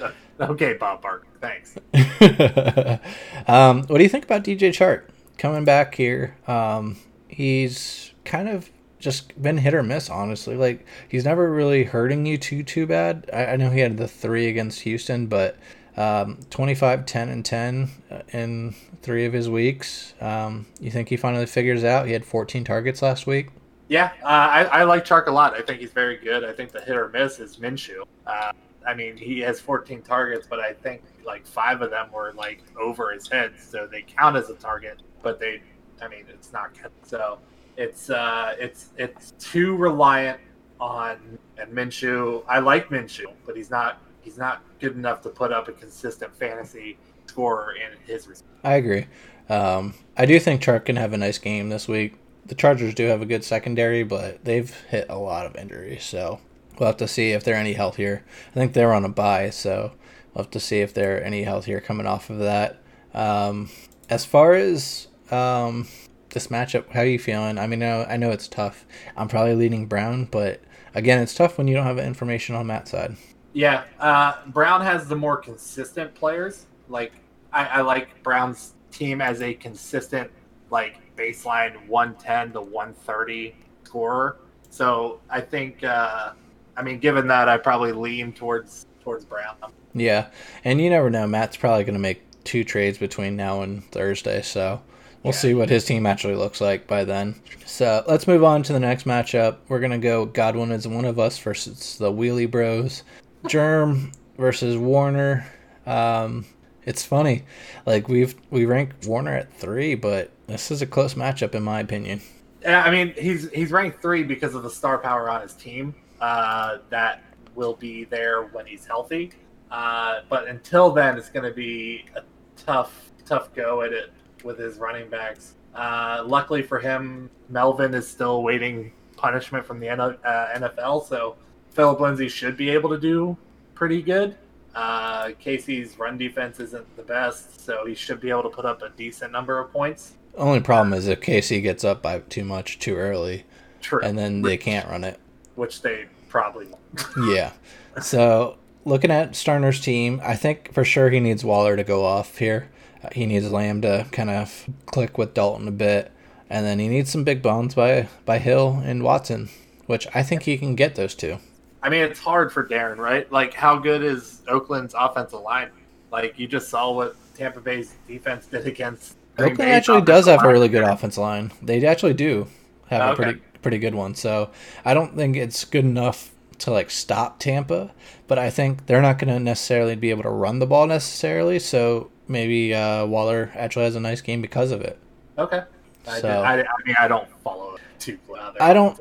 okay, Bob Barker, thanks. um, what do you think about DJ Chark coming back here? Um, he's kind of just been hit or miss, honestly. Like he's never really hurting you too too bad. I, I know he had the three against Houston, but um, 25, 10, and 10 uh, in three of his weeks. Um, you think he finally figures out? He had 14 targets last week. Yeah, uh, I, I, like Chark a lot. I think he's very good. I think the hit or miss is Minshew. Uh, I mean, he has 14 targets, but I think like five of them were like over his head, so they count as a target, but they, I mean, it's not so. It's uh, it's it's too reliant on and Minshew. I like Minshew, but he's not he's not good enough to put up a consistent fantasy score in his. I agree. Um, I do think Chark can have a nice game this week. The Chargers do have a good secondary, but they've hit a lot of injuries, so we'll have to see if they're any healthier. I think they're on a bye, so we'll have to see if they're any healthier coming off of that. Um, as far as um, this matchup, how are you feeling? I mean, I know, I know it's tough. I'm probably leading Brown, but again, it's tough when you don't have information on Matt's side. Yeah, uh, Brown has the more consistent players. Like I, I like Brown's team as a consistent, like baseline 110 to 130 scorer. So I think, uh, I mean, given that, I probably lean towards towards Brown. Yeah, and you never know. Matt's probably going to make two trades between now and Thursday, so we'll yeah. see what his team actually looks like by then. So let's move on to the next matchup. We're gonna go Godwin is one of us versus the Wheelie Bros. Germ versus Warner. Um, it's funny, like we've we ranked Warner at three, but this is a close matchup in my opinion. Yeah, I mean he's he's ranked three because of the star power on his team uh, that will be there when he's healthy. Uh, but until then, it's going to be a tough tough go at it with his running backs. Uh, luckily for him, Melvin is still waiting punishment from the NFL, so Philip Lindsay should be able to do pretty good. Uh, KC's run defense isn't the best, so he should be able to put up a decent number of points. Only problem is if KC gets up by too much too early, True. and then they can't run it, which they probably won't. yeah. So looking at Starner's team, I think for sure he needs Waller to go off here. He needs Lamb to kind of click with Dalton a bit, and then he needs some big bones by by Hill and Watson, which I think he can get those two. I mean, it's hard for Darren, right? Like, how good is Oakland's offensive line? Like, you just saw what Tampa Bay's defense did against. Green Oakland Bay's actually does have line. a really good offensive line. They actually do have okay. a pretty pretty good one. So I don't think it's good enough to like stop Tampa, but I think they're not going to necessarily be able to run the ball necessarily. So maybe uh, Waller actually has a nice game because of it. Okay. I, so, I, I mean, I don't follow it too. I don't.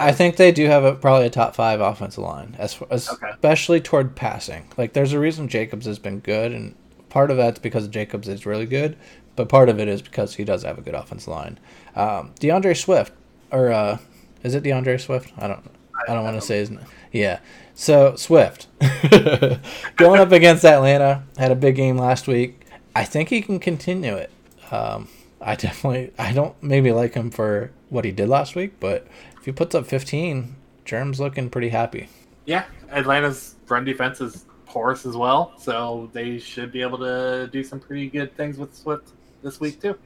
I think they do have a, probably a top five offensive line, as, as okay. especially toward passing. Like, there's a reason Jacobs has been good, and part of that's because Jacobs is really good, but part of it is because he does have a good offensive line. Um, D'Andre Swift, or uh, is it DeAndre Swift? I don't. I don't want to say his name. Yeah. So Swift going up against Atlanta had a big game last week. I think he can continue it. Um, I definitely I don't maybe like him for what he did last week, but if he puts up 15, Germ's looking pretty happy. Yeah, Atlanta's run defense is porous as well, so they should be able to do some pretty good things with Swift this week too.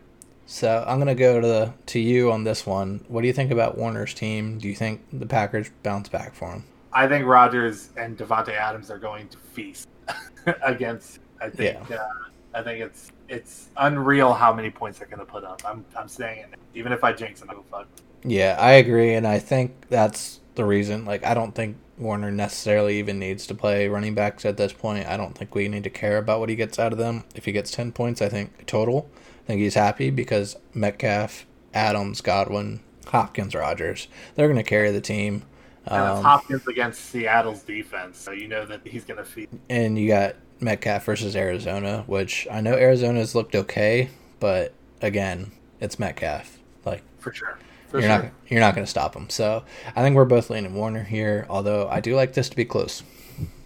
So I'm gonna go to the to you on this one. What do you think about Warner's team? Do you think the Packers bounce back for him? I think Rodgers and Davante Adams are going to feast against. I think. Yeah. Uh, I think it's it's unreal how many points they're going to put up. I'm I'm saying it. Even if I jinx them, I go fuck. Yeah, I agree, and I think that's the reason. Like, I don't think Warner necessarily even needs to play running backs at this point. I don't think we need to care about what he gets out of them. If he gets ten points, I think total, I think he's happy because Metcalf, Adams, Godwin, Hopkins, Rodgers, they're going to carry the team. And um, it's Hopkins against Seattle's defense, so you know that he's going to feed. And you got Metcalf versus Arizona, which I know Arizona's looked okay, but again, it's Metcalf. Like for sure. For you're sure. not you're not going to stop him. So I think we're both leaning Warner here. Although I do like this to be close.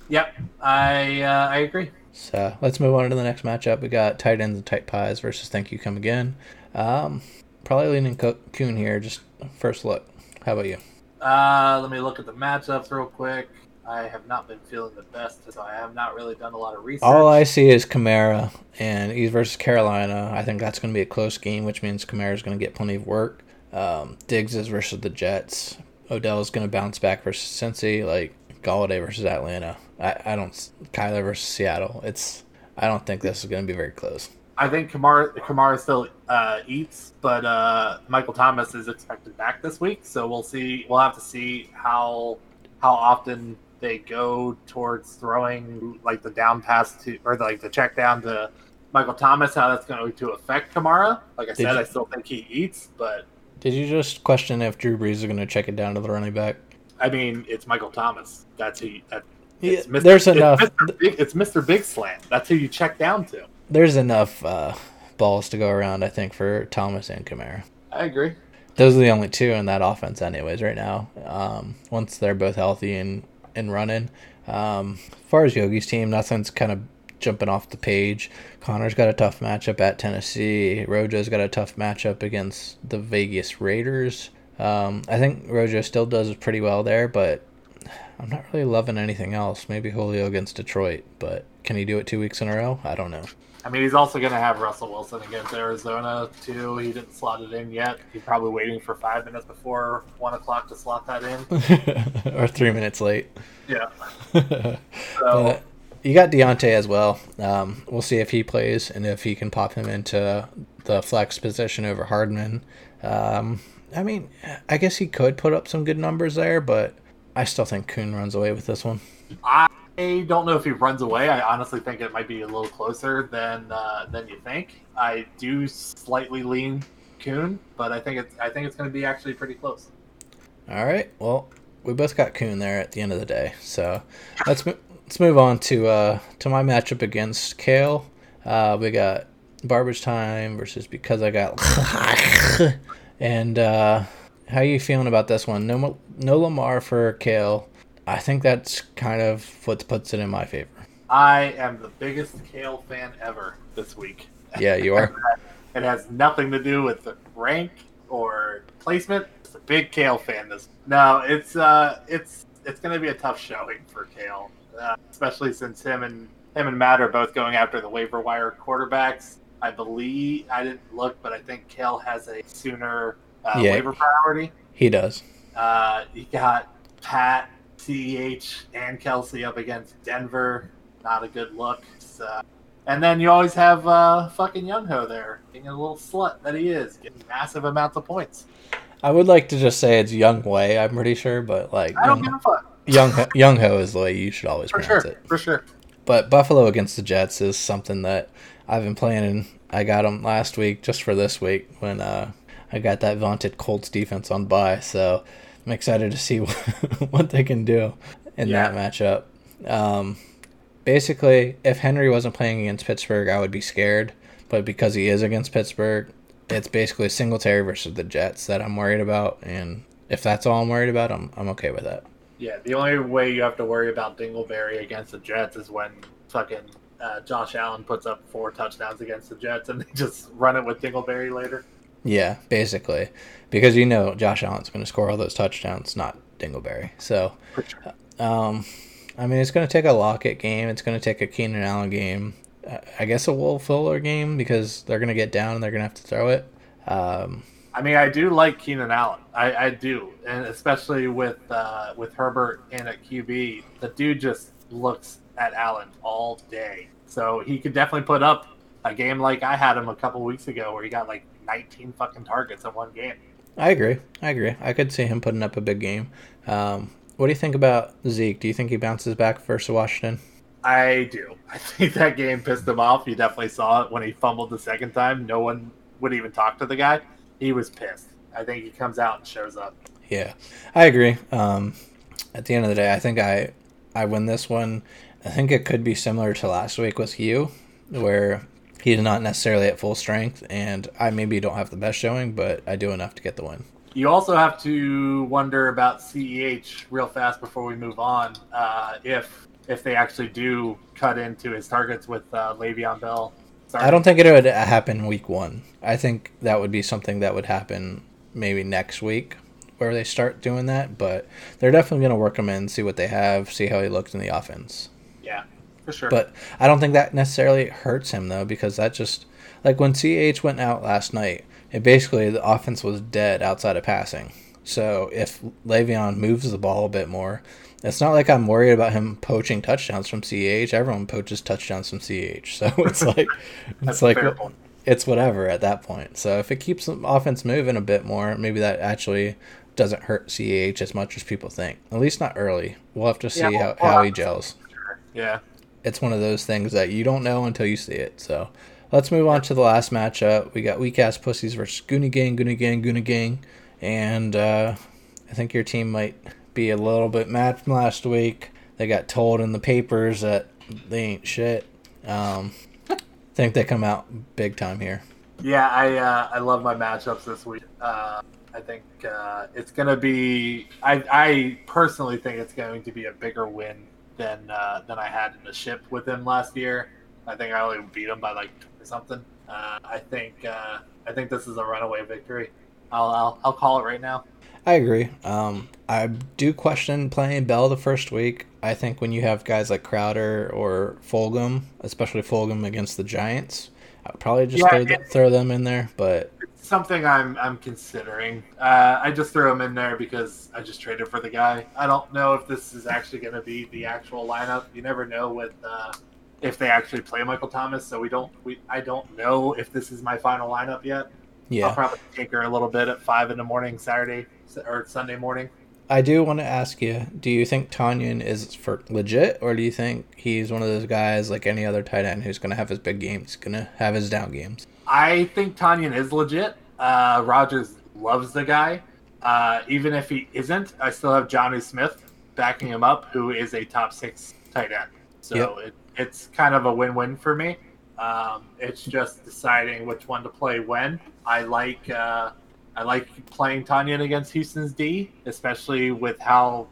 Yep, I uh, I agree. So let's move on to the next matchup. We got tight ends and tight pies versus Thank You Come Again. Um, probably leaning Kuhn here. Just first look. How about you? Uh, let me look at the matchups real quick. I have not been feeling the best, so I have not really done a lot of research. All I see is Kamara, and he's versus Carolina. I think that's going to be a close game, which means Kamara is going to get plenty of work. Um, Diggs is versus the Jets. Odell is going to bounce back versus Cincy. Like Golladay versus Atlanta. I, I don't. Kyler versus Seattle. It's. I don't think this is going to be very close. I think Kamara Kamara still uh, eats, but uh, Michael Thomas is expected back this week, so we'll see. We'll have to see how how often they go towards throwing like the down pass to or like the check down to Michael Thomas, how that's going to affect Kamara. Like I Did said, you- I still think he eats, but Did you just question if Drew Brees is going to check it down to the running back? I mean, it's Michael Thomas. That's who. You, that, Yeah, Mr. there's it's enough. Mr. Big, it's Mr. Big Slam. That's who you check down to. There's enough uh, balls to go around, I think, for Thomas and Kamara. I agree. Those are the only two in that offense, anyways, right now. Um, once they're both healthy and, and running. Um, as far as Yogi's team, nothing's kind of jumping off the page. Connor's got a tough matchup at Tennessee. Rojo's got a tough matchup against the Vegas Raiders. Um, I think Rojo still does pretty well there, but I'm not really loving anything else. Maybe Julio against Detroit, but can he do it two weeks in a row? I don't know. I mean, he's also going to have Russell Wilson against Arizona too. He didn't slot it in yet. He's probably waiting for five minutes before one o'clock to slot that in. or three minutes late. Yeah. But So you got Diontae as well. Um, we'll see if he plays and if he can pop him into the flex position over Hardman. Um, I mean, I guess he could put up some good numbers there, but I still think Kuhn runs away with this one. I don't know if he runs away. I honestly think it might be a little closer than uh, than you think. I do slightly lean Kuhn, but I think it's I think it's going to be actually pretty close. All right. Well, we both got Kuhn there at the end of the day. So let's let's move on to uh, to my matchup against Kale. Uh, we got Garbage Time versus Because I Got. and uh, how are you feeling about this one? No, no Lamar for Kale. I think that's kind of what puts it in my favor. I am the biggest Kale fan ever this week. Yeah, you are. It has nothing to do with the rank or placement. It's a big Kale fan. This no, it's uh, it's it's going to be a tough showing for Kale, uh, especially since him and him and Matt are both going after the waiver wire quarterbacks. I believe I didn't look, but I think Kale has a sooner uh, Yeah. waiver priority. He does. Uh, you got Pat, CEH, and Kelce up against Denver. Not a good look. So- and then you always have uh, fucking Younghoe there, being a little slut that he is, getting massive amounts of points. I would like to just say it's Young Way. I'm pretty sure, but like I don't give Young a fuck. Young Ho, Young Ho is the way you should always For pronounce sure. it. For sure. But Buffalo against the Jets is something that I've been planning. I got them last week just for this week when uh, I got that vaunted Colts defense on bye. So I'm excited to see what, what they can do in Yeah. that matchup. Um, basically, if Henry wasn't playing against Pittsburgh, I would be scared. But because he is against Pittsburgh, it's basically Singletary versus the Jets that I'm worried about. And if that's all I'm worried about, I'm, I'm okay with that. Yeah, the only way you have to worry about Dingleberry against the Jets is when fucking uh, Josh Allen puts up four touchdowns against the Jets and they just run it with Dingleberry later. Yeah, basically, because you know Josh Allen's going to score all those touchdowns, not Dingleberry. So, sure. um, I mean, it's going to take a Lockett game. It's going to take a Keenan Allen game. uh, I guess a Will Fuller game because they're going to get down and they're going to have to throw it. Um, I mean, I do like Keenan Allen. I, I do, and especially with uh, with Herbert in at QB, the dude just looks at Allen all day. So he could definitely put up a game like I had him a couple weeks ago, where he got like 19 fucking targets in one game. I agree. I agree. I could see him putting up a big game. Um, what do you think about Zeke? Do you think he bounces back versus Washington? I do. I think that game pissed him off. You definitely saw it when he fumbled the second time. No one would even talk to the guy. He was pissed. I think he comes out and shows up. Yeah, I agree. Um, at the end of the day, I think I I win this one. I think it could be similar to last week with you, where he's not necessarily at full strength, and I maybe don't have the best showing, but I do enough to get the win. You also have to wonder about CEH real fast before we move on. Uh, if if they actually do cut into his targets with uh, Le'Veon Bell. I don't think it would happen week one. I think that would be something that would happen maybe next week, where they start doing that. But they're definitely going to work him in, see what they have, see how he looks in the offense. Yeah, for sure. But I don't think that necessarily hurts him though, because that just like when CH went out last night, it basically the offense was dead outside of passing. So if Le'Veon moves the ball a bit more, it's not like I'm worried about him poaching touchdowns from CH. Everyone poaches touchdowns from CH, so it's like it's like it's whatever at that point. So if it keeps the offense moving a bit more, maybe that actually doesn't hurt CH as much as people think. At least not early. We'll have to see Yeah, how, well, how he gels. Yeah. It's one of those things that you don't know until you see it. So let's move on to the last matchup. We got weak ass pussies versus Goonie Gang, Goonie Gang, Goonie Gang. And uh, I think your team might be a little bit mad from last week. They got told in the papers that they ain't shit. Um, think they come out big time here. Yeah, I uh, I love my matchups this week. Uh, I think uh, it's gonna be. I I personally think it's going to be a bigger win than uh, than I had in the ship with him last year. I think I only beat him by like something. Uh, I think uh, I think this is a runaway victory. I'll, I'll I'll call it right now. I agree. Um, I do question playing Bell the first week. I think when you have guys like Crowder or Fulgham, especially Fulgham against the Giants, I would probably just Yeah, throw, it- throw them in there. But something I'm I'm considering. Uh, I just threw him in there because I just traded for the guy. I don't know if this is actually going to be the actual lineup. You never know with uh, if they actually play Michael Thomas. So we don't. We I don't know if this is my final lineup yet. Yeah, I'll probably take her a little bit at five in the morning Saturday or Sunday morning. I do want to ask you: Do you think Tonyan is for legit, or do you think he's one of those guys like any other tight end who's going to have his big games, going to have his down games? I think Tonyan is legit. Uh, Rodgers loves the guy. Uh, even if he isn't, I still have Jonnu Smith backing him up, who is a top six tight end. So it, it's kind of a win-win for me. Um, it's just deciding which one to play when. I like uh, I like playing Tonyan against Houston's D, especially with how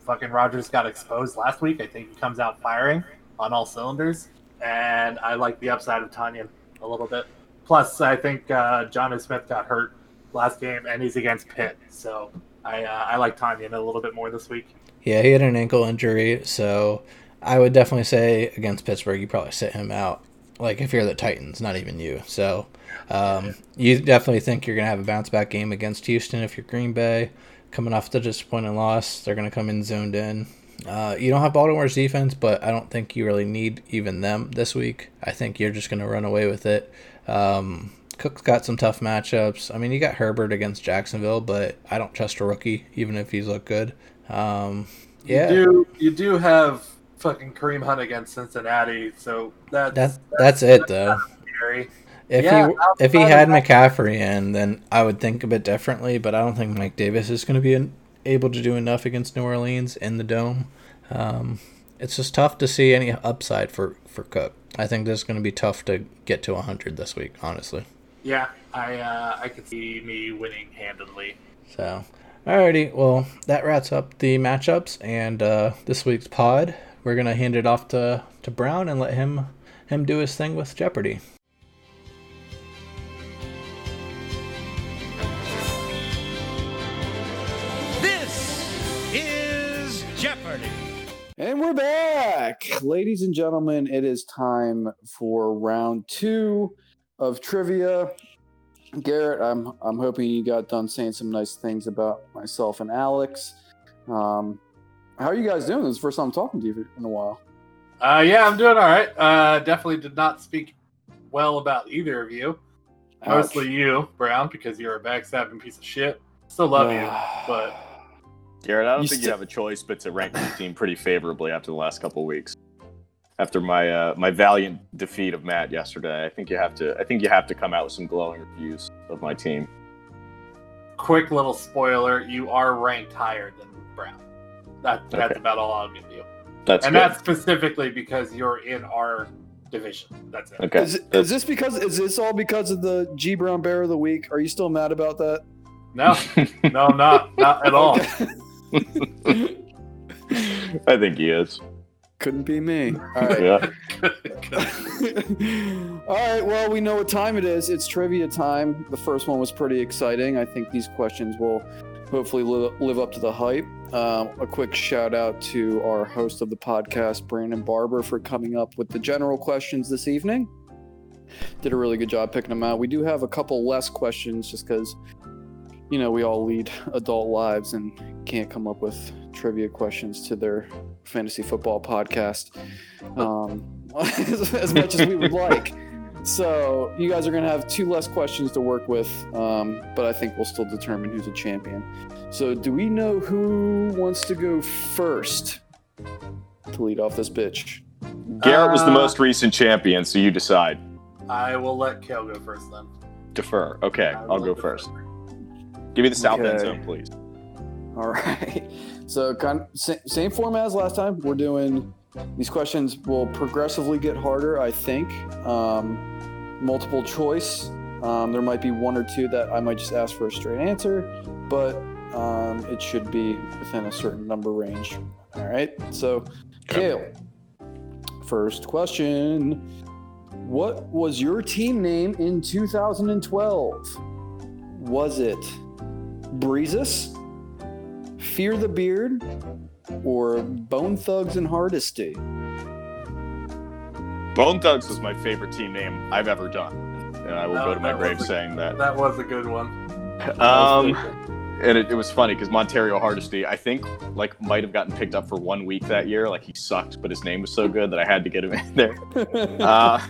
fucking Rodgers got exposed last week. I think he comes out firing on all cylinders, and I like the upside of Tanyan a little bit. Plus, I think uh, John Smith got hurt last game, and he's against Pitt, so I uh, I like Tonyan a little bit more this week. Yeah, he had an ankle injury, so I would definitely say against Pittsburgh, you probably sit him out. Like if you're the Titans, not even you. So um, you definitely think you're gonna have a bounce back game against Houston if you're Green Bay, coming off the disappointing loss. They're gonna come in zoned in. Uh, you don't have Baltimore's defense, but I don't think you really need even them this week. I think you're just gonna run away with it. Um, Cook's got some tough matchups. I mean, you got Herbert against Jacksonville, but I don't trust a rookie, even if he's looked good. Um, yeah, You do you do have fucking Kareem Hunt against Cincinnati, so that's that that's it though. scary. If Yeah, he if he had McCaffrey in, then I would think a bit differently. But I don't think Mike Davis is going to be able to do enough against New Orleans in the dome. Um, it's just tough to see any upside for for Cook. I think this is going to be tough to get to 100 this week, honestly. Yeah, I uh, I could see me winning handedly. So, alrighty, well that wraps up the matchups and uh, this week's pod. We're gonna hand it off to to Brown and let him him do his thing with Jeopardy. And we're back. Ladies and gentlemen, it is time for round two of trivia. Garrett, I'm I'm hoping you got done saying some nice things about myself and Alex. Um, how are you guys doing? This is the first time I'm talking to you in a while. Uh, yeah, I'm doing all right. Uh, definitely did not speak well about either of you. Mostly you, Brown, because you're a backstabbing piece of shit. Still love you, but Garrett, I don't You think sti- you have a choice but to rank your team pretty favorably after the last couple of weeks. After my uh, my valiant defeat of Matt yesterday, I think you have to I think you have to come out with some glowing reviews of my team. quick little spoiler: you are ranked higher than Brown. That that's Okay. about all I'll give you, That's and good. that's specifically because you're in our division. That's it. okay. Is, is this because is this all because of the G Brown Bear of the Week? Are you still mad about that? No, no, not not at all. I think he is. Couldn't be me. All right. Yeah. All right, well, we know what time it is. It's trivia time. The first one was pretty exciting. I think these questions will hopefully li- live up to the hype. Um, a quick shout out to our host of the podcast, Brandon Barber, for coming up with the general questions this evening. Did a really good job picking them out. We do have a couple less questions just because, you know, we all lead adult lives and can't come up with trivia questions to their fantasy football podcast um, as, as much as we would like. so you guys are gonna have two less questions to work with, um, but I think we'll still determine who's a champion. So, do we know who wants to go first to lead off this bitch? Garrett was the Uh, most recent champion, so you decide. I will let Kale go first then. Defer. Okay, I I'll will go defer. Give me the south end zone, please. All right. So, kind sa- same format as last time. We're doing these questions will progressively get harder, I think. Um, multiple choice. Um, there might be one or two that I might just ask for a straight answer, but um, it should be within a certain number range. All right. So, Kale, first question. What was your team name in 2012? Was it Breezes? Fear the Beard, or Bone Thugs and Hardesty? Bone Thugs was my favorite team name I've ever done, and I will That- go to my grave a- saying that. That was a good one. Um, and it, it was funny because Montario Hardesty, I think, like might have gotten picked up for one week that year. Like he sucked, but his name was so good that I had to get him in there. Uh,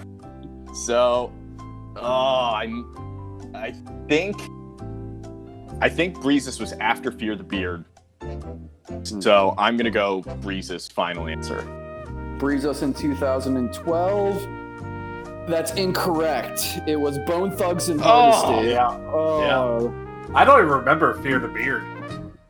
so, oh, I, I think, I think Breezes was after Fear the Beard. So I'm gonna go Breezes. Final answer. Breezes in 2012. That's incorrect. It was Bone Thugs and Oh, Hardesty. Yeah. Oh, I don't even remember Fear the Beard.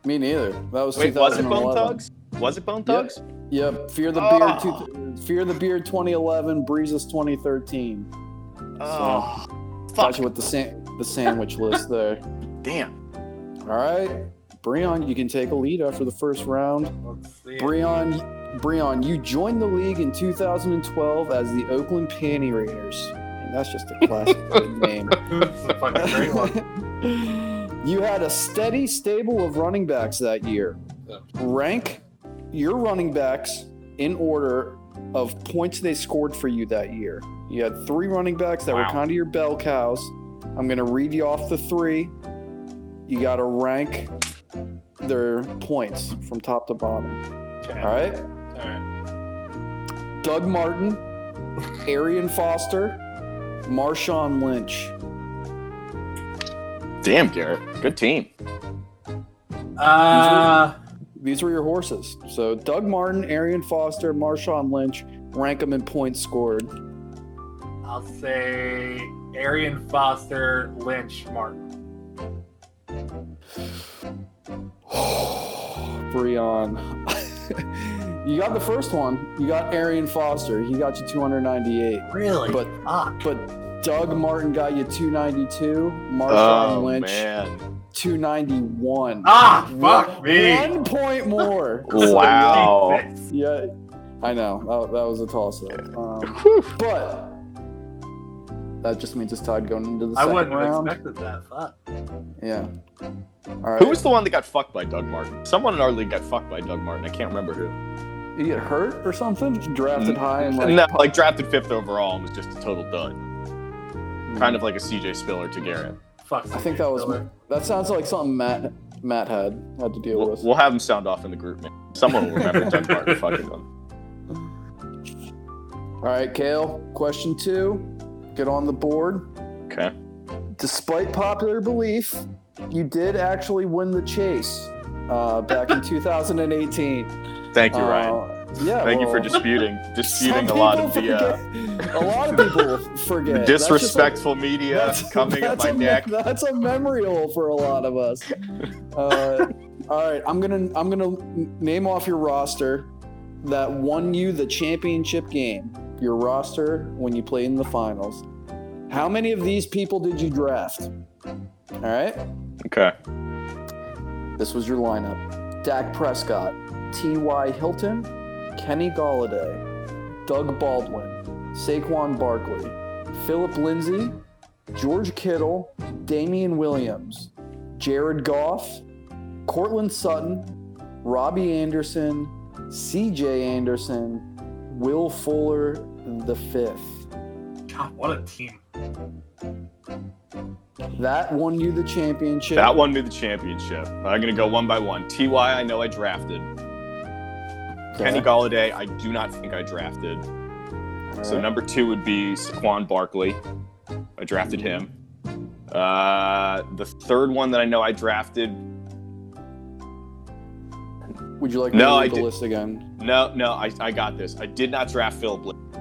me neither. That was Wait, was it Bone Thugs? Was it Bone Thugs? Yep. Fear the Oh. Beard. Two, Fear the Beard ah. 2011. Breezes 2013. Oh, ah. Got fuck! you with the san- the sandwich list there. Damn. All right, Breon, you can take a lead after the first round. Breon, Breon, you joined the league in 2012 as the Oakland Panty Raiders. And that's just a classic name. A fucking great one. You had a steady stable of running backs that year. Yeah. Rank your running backs in order of points they scored for you that year. You had three running backs that were kind of your bell cows. I'm going to read you off the three. You got to rank their points from top to bottom. Okay. All right? All right. Doug Martin, Arian Foster, Marshawn Lynch. Damn, Garrett. Good team. Uh, These were your horses. So Doug Martin, Arian Foster, Marshawn Lynch. Rank them in points scored. I'll say Arian Foster, Lynch, Martin. Breon. you got the first one. You got Arian Foster. He got you 298. Really? But Fuck. but Doug Martin got you 292. Marshawn Oh Lynch man. 291. Ah, fuck One- me. One point more. Wow. Yeah, I know. That, that was a toss up. Um, but that just means it's tied going into the I second wouldn't have round. expected that. Fuck. Yeah. All right. Who was the one that got fucked by Doug Martin? Someone in our league got fucked by Doug Martin. I can't remember who. He get hurt or something? Drafted mm-hmm. high and like no, like drafted fifth overall and was just a total dud. Hmm. Kind of like a CJ Spiller to Garrett. Fuck. I think that was Spiller. that sounds like something Matt Matt had had to deal We'll, with. we'll have him sound off in the group, man. Someone will remember Doug Martin fucking them. All right, Kale. Question two. Get on the board. Okay. Despite popular belief, you did actually win the chase uh, back in 2018. Thank you, Uh, Ryan. Yeah. Thank you for disputing disputing a lot of the uh, a lot of people forget. the That's disrespectful media that's- coming at my a neck. That's a memory hole for a lot of us. Uh, all right, I'm gonna I'm gonna name off your roster that won you the championship game. Your roster when you played in the finals. How many of these people did you draft? All right, Okay. this was your lineup: Dak Prescott, T.Y. Hilton, Kenny Golladay, Doug Baldwin, Saquon Barkley, Philip Lindsay, George Kittle, Damien Williams, Jared Goff, Courtland Sutton, Robbie Anderson, CJ Anderson, Will Fuller the fifth. God, what a team. That won you the championship. That won me the championship. I'm gonna go one by one. Ty, I know I drafted. Okay. Kenny Golladay, I do not think I drafted. All So right. number two would be Saquon Barkley. I drafted him. Uh, the third one that I know I drafted. Would you like me No, to I read the did- list again? No, no, I, I got this. I did not draft Philip Lindsay.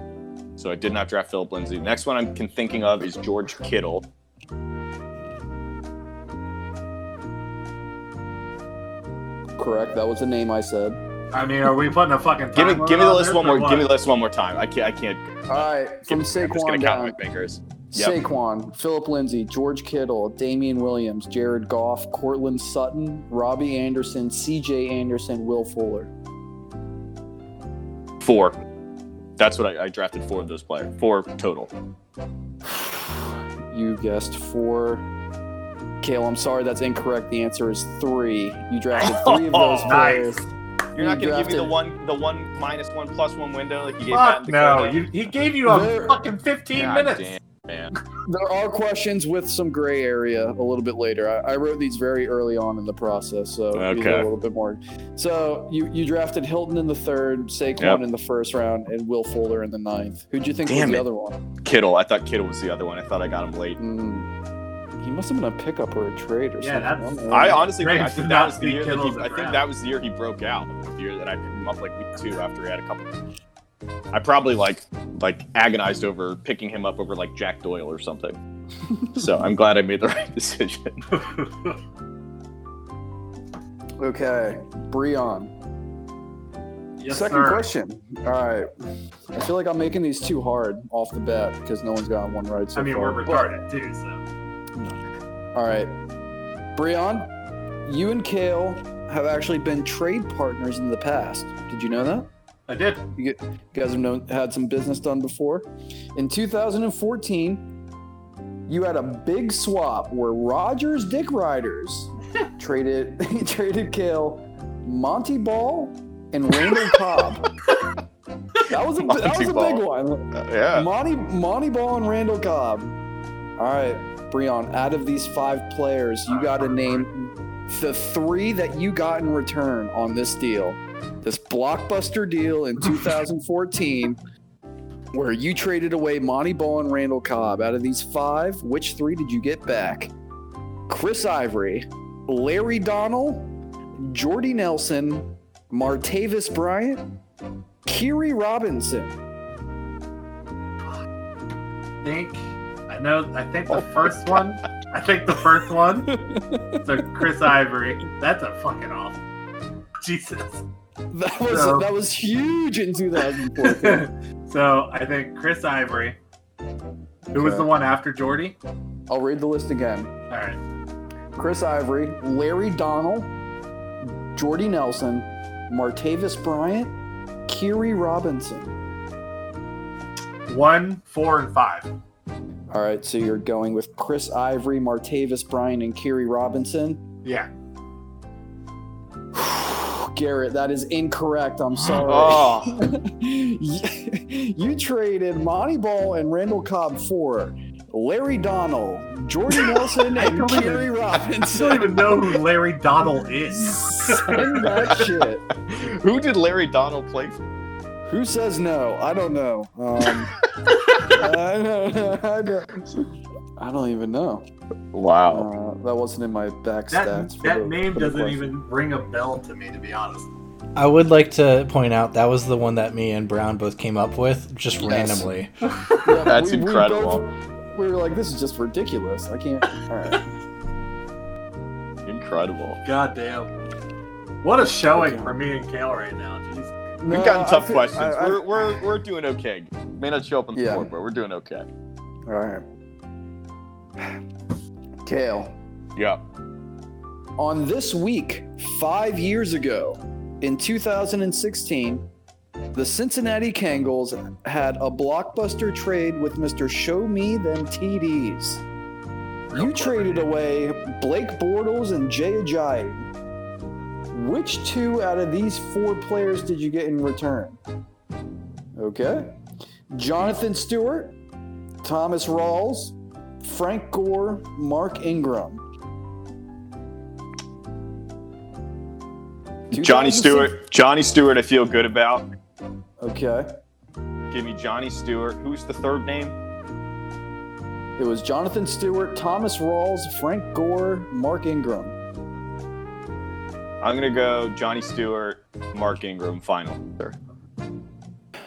So I did not draft Philip Lindsay. The Next one I'm thinking of is George Kittle. Correct. That was the name I said. I mean, are we putting a fucking Give me, give me the list one or more. Give me the list one more time. I can't. I can't. All right, from I'm just gonna Saquon count down. my fingers. Yep. Saquon, Philip Lindsay, George Kittle, Damien Williams, Jared Goff, Courtland Sutton, Robbie Anderson, C.J. Anderson, Will Fuller. Four. That's what I, I drafted. Four of those players. Four total. You guessed four. Kale, I'm sorry, that's incorrect. The answer is three. You drafted three of those Oh, players. nice. You're not You going to give me the one, the one minus one plus one window like you gave Matt Fuck in no. You, he gave you a There- fucking 15 God minutes. damn, man. There are questions with some gray area a little bit later. I, I wrote these very early on in the process, so you get Okay. a little bit more. So you, you drafted Hilton in the third, Saquon Yep. in the first round, and Will Fuller in the ninth. Who'd you think Damn was the it. other one? Kittle. I thought Kittle was the other one. I thought I got him late. Mm, he must have been a pickup or a trade or Yeah, something. that's- I honestly think, I think that was the year that he, as a I think that was the year he broke out. The year that I picked him up like week two after he had a couple. I probably like like agonized over picking him up over like Jack Doyle or something. so I'm glad I made the right decision. Okay, Breon. yes, Second sir. question. All right. I feel like I'm making these too hard off the bat because no one's gotten one right so I mean, far. we're But- retarded too, so. All right. Breon, you and Kale have actually been trade partners in the past. Did you know that? I did. You, guys have known, had some business done before. In 2014, you had a big swap where Rodgers Dick Riders traded traded Kale, Montee Ball, and Randall Cobb. That was a that was a Montee big Ball. one. Uh, yeah. Montee Montee Ball and Randall Cobb. All right, Breon. Out of these five players, you got to name the three that you got in return on this deal, this blockbuster deal in 2014, where you traded away Montee Ball and Randall Cobb. Out of these five, which three did you get back? Chris Ivory, Larry Donnell, Jordy Nelson, Martavis Bryant, Khiry Robinson. I think I know. I think the first one. I think the first one. So Chris Ivory. That's a fucking off. Jesus. That was So- that was huge in 2014. so I think Chris Ivory. Who was the one after Jordy? I'll read the list again. All right. Chris Ivory, Larry Donnell, Jordy Nelson, Martavis Bryant, Khiry Robinson. One, four, and five. All right, so you're going with Chris Ivory, Martavis Bryant, and Khiry Robinson. Yeah. Garrett, that is incorrect. I'm sorry. Oh, you traded Montee Ball and Randall Cobb for Larry Donnell, Jordy Nelson, I and don't Khiry I Robinson. don't even know who Larry Donnell is. Send that shit. who did Larry Donald play for? Who says no? I don't know. Um, I, don't, I, don't, I don't even know. Wow. Uh, that wasn't in my back That, stats. that the- name doesn't question. even ring a bell to me, to be honest. I would like to point out that was the one that me and Brown both came up with, just Yes. randomly. Yeah, That's we- we incredible. both- We were like, this is just ridiculous. I can't. All right. Incredible. God damn. What a showing Okay. for me and Kale right now. Jeez. We've gotten tough thi- questions. I- I- we're, we're, we're doing okay. May not show up on the Yeah. board, but we're doing okay. All right. Kale. Yeah. On this week, five years ago, in 2016, the Cincinnati Bengals had a blockbuster trade with Mr. Show Me Them TDs. You traded away Blake Bortles and Jay Ajayi. Which two out of these four players did you get in return? Okay. Jonathan Stewart, Thomas Rawls, Frank Gore, Mark Ingram. Johnny Stewart. Johnny Stewart, I feel good about. Okay. give me Johnny Stewart. Who's the third name? It was Jonathan Stewart, Thomas Rawls, Frank Gore, Mark Ingram. I'm gonna go Johnny Stewart, Mark Ingram. Final.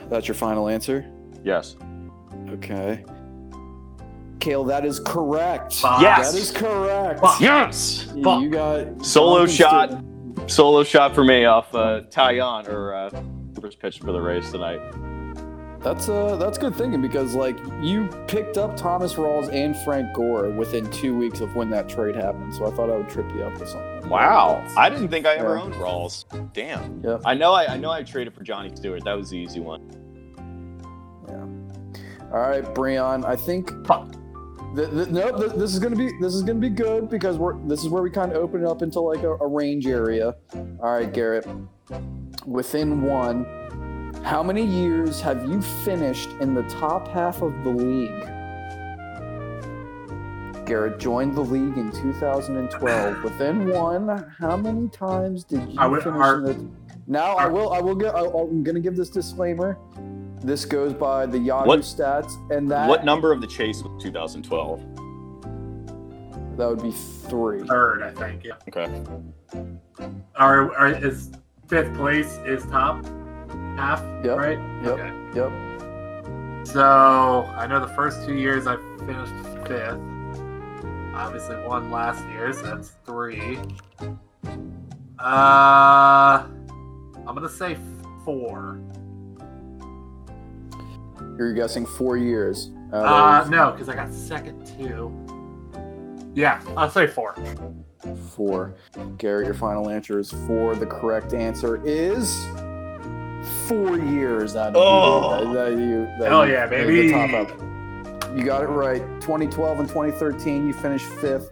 That's your final answer? Yes. Okay. Kale, that is correct. Fuck. Yes! That is correct. Fuck. Yes. You- Fuck. You got Solo shot. Stewart. Solo shot for me off uh, Tyon or uh, first pitch for the Rays tonight. That's uh that's good thinking because like you picked up Thomas Rawls and Frank Gore within two weeks of when that trade happened. So I thought I would trip you up with something. Wow. I didn't think I ever Yeah. owned Rawls. Damn. Yep. I know. I, I know. I traded for Johnny Stewart. That was the easy one. Yeah. All right, Breon. I think. Fuck. Th- th- no, th- this is gonna be this is gonna be good because we're this is where we kind of open it up into like a, a range area. All right, Garrett. Within one, how many years have you finished in the top half of the league? Garrett joined the league in 2012. Within one, how many times did you I would- finish are- in the? Now I will. I will get. I, I'm gonna give this disclaimer. This goes by the Yahoo What- stats, and that What number of the chase was 2012? that would be three. Third, I think. Yeah. Okay. Or, or is fifth place is top half, Yep. right? Yep. Okay. Yep. So I know the first two years I finished fifth. Obviously, one last year, so that's three. Uh, I'm gonna say four. You're guessing four years. out Uh, no, because I got second too. Yeah, I'll say four. Four. Garrett, your final answer is four. The correct answer is four years out of Oh. that, that you. That Hell you yeah, made baby. The top up. You got it right. 2012 and 2013, you finished fifth.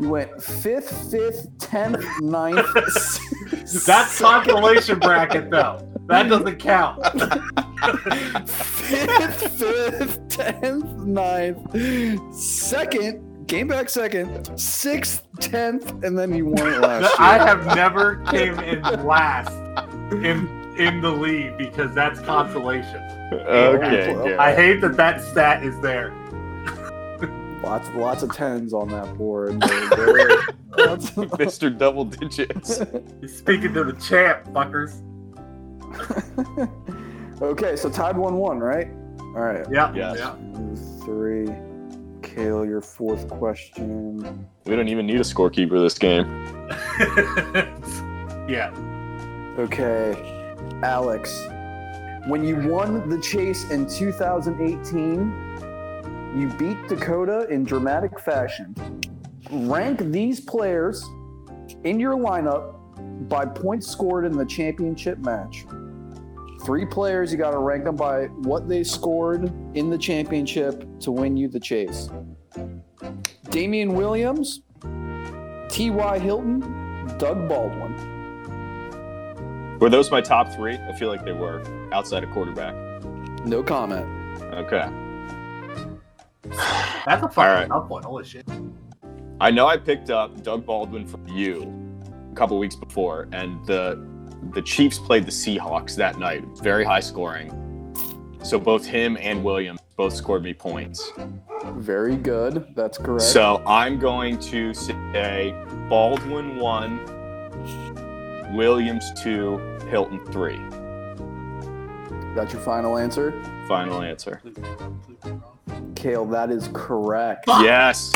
You went fifth, fifth, tenth, ninth. That's consolation bracket though. That doesn't count. fifth, fifth, tenth, ninth, second, came back second, sixth, tenth, and then you won it last I have never came in last in in the league because that's consolation. Okay. I- I hate that that stat is there. Lots, lots of tens on that board. There- there- lots of- Mr. Double Digits. Speaking to the champ, fuckers. okay, so tied one-one, right? All right. Yeah. Yes. Yeah. Three. Kale, your fourth question. We don't even need a scorekeeper this game. yeah. Okay, Alex. When you won the chase in 2018, you beat Dakota in dramatic fashion. Rank these players in your lineup by points scored in the championship match. Three players, you got to rank them by what they scored in the championship to win you the chase. Damien Williams, T.Y. Hilton, Doug Baldwin. Were those my top three? I feel like they were outside of quarterback. No comment. Okay. That's a fucking All right. tough one. Holy shit. I know I picked up Doug Baldwin from you a couple weeks before, and the the Chiefs played the Seahawks that night. Very high scoring. So both him and Williams both scored me points. Very good. That's correct. So I'm going to say Baldwin one, Williams two, Hilton three. That's your final answer? Final answer. Kale, that is correct. Yes.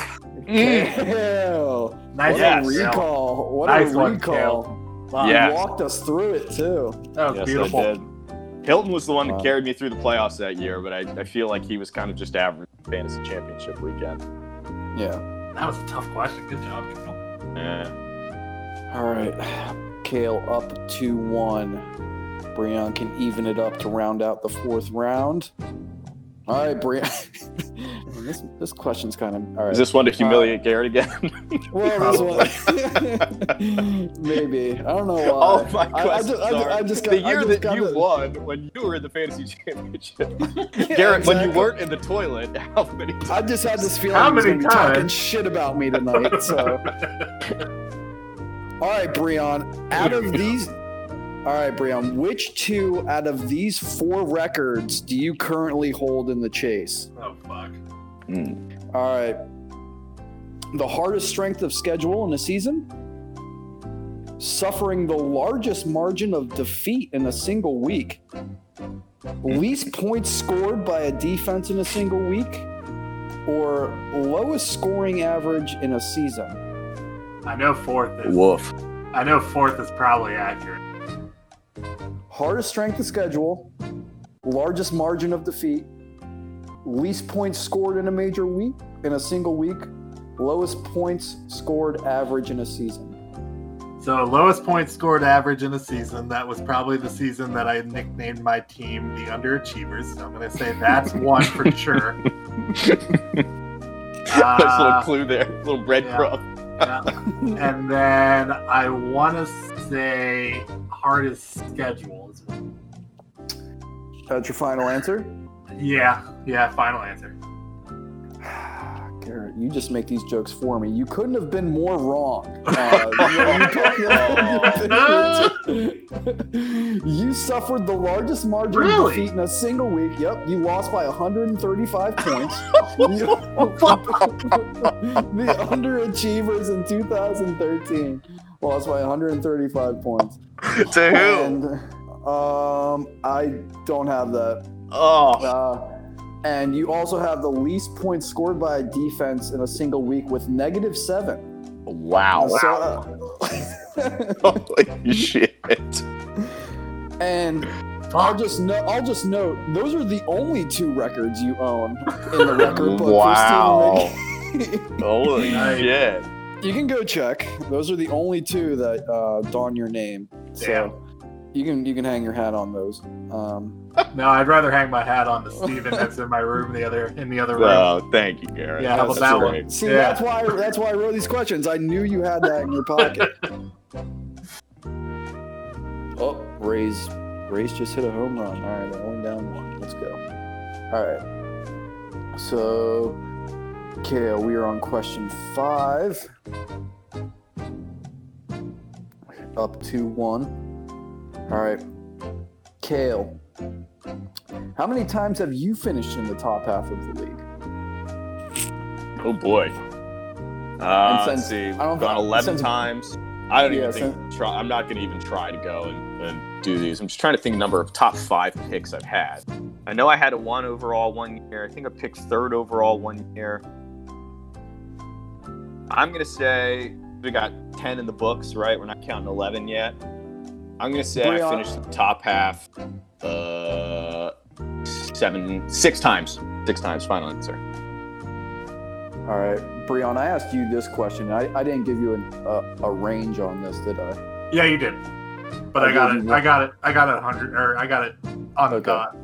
Kale! Nice What Yes. a recall. What Nice a one, recall. Wow, Yeah. You walked us through it too. That was Yes, beautiful. I did. Hilton was the one Wow. that carried me through the playoffs that year, but I, I feel like he was kind of just average fantasy championship weekend. Yeah. That was a tough question. Good job, Kyle. Yeah. All right. Kale up 2 1. Breon can even it up to round out the fourth round. All right, Breon. this, this question's kind of. All right. Is this one to uh, humiliate Garrett again? Well, this one. Maybe. I don't know why. All of my I- I questions just- I just- are I just got- the year just that got you the- won when you were in the fantasy championship. Yeah, Garrett, when you weren't in the toilet, how many times? I just had this feeling How he was many gonna be talking shit about me tonight. So, all right, Breon. Out of these, All right, Breon. Which two out of these four records do you currently hold in the chase? Oh fuck. Hmm. All right. The hardest strength of schedule in a season. Suffering the largest margin of defeat in a single week. Least points scored by a defense in a single week. Or lowest scoring average in a season. I know fourth is. Woof. I know fourth is probably accurate. Hardest strength of schedule. Largest margin of defeat. Least points scored in a major week, in a single week. Lowest points scored average in a season. So lowest points scored average in a season. That was probably the season that I nicknamed my team the Underachievers. So I'm gonna say that's one for sure. Nice little Uh, clue there. Little breadcrumb. yeah. And then I want to say hardest schedule. That's your final answer? Yeah, yeah. Final answer. Garrett, you just make these jokes for me. You couldn't have been more wrong. Uh, you, you- you suffered the largest margin Really? of defeat in a single week. Yep, you lost by 135 points. The underachievers in 2013 lost by 135 points. to who? And um, I don't have that. Oh. Uh, and you also have the least points scored by a defense in a single week with negative seven. Wow. So, uh, Holy shit. and I'll just no, I'll just note those are the only two records you own in the record book Wow. for Holy shit. You can go check. Those are the only two that uh, don your name. So Damn. you can you can hang your hat on those. Um, No, I'd rather hang my hat on the Steven that's in my room the other in the other room. Oh, thank you, Garrett. Yeah, how about That's that one? great. see, Yeah. that's why that's why I wrote these questions. I knew you had that in your pocket. oh, Rays, Rays just hit a home run. All right, they're only down one. Let's go. All right. So, Kale, we are on question five. Up to one. All right. Kale, how many times have you finished in the top half of the league? Oh boy. Uh, since- see. I don't- Gone 11 since- times. I don't Yeah, even think. Try, I'm not going to even try to go and, and do these. I'm just trying to think number of top five picks I've had. I know I had a one overall one year. I think I picked third overall one year. I'm going to say we got 10 in the books, right? We're not counting 11 yet. I'm going to say I finished the top half uh, seven, six times. Six times. Final answer. All right, Breon, I asked you this question. I, I didn't give you an, a, a range on this, did I? Yeah, you did. But I I got it. you- I got it. I got it. Hundred or I got it on the Okay. dot.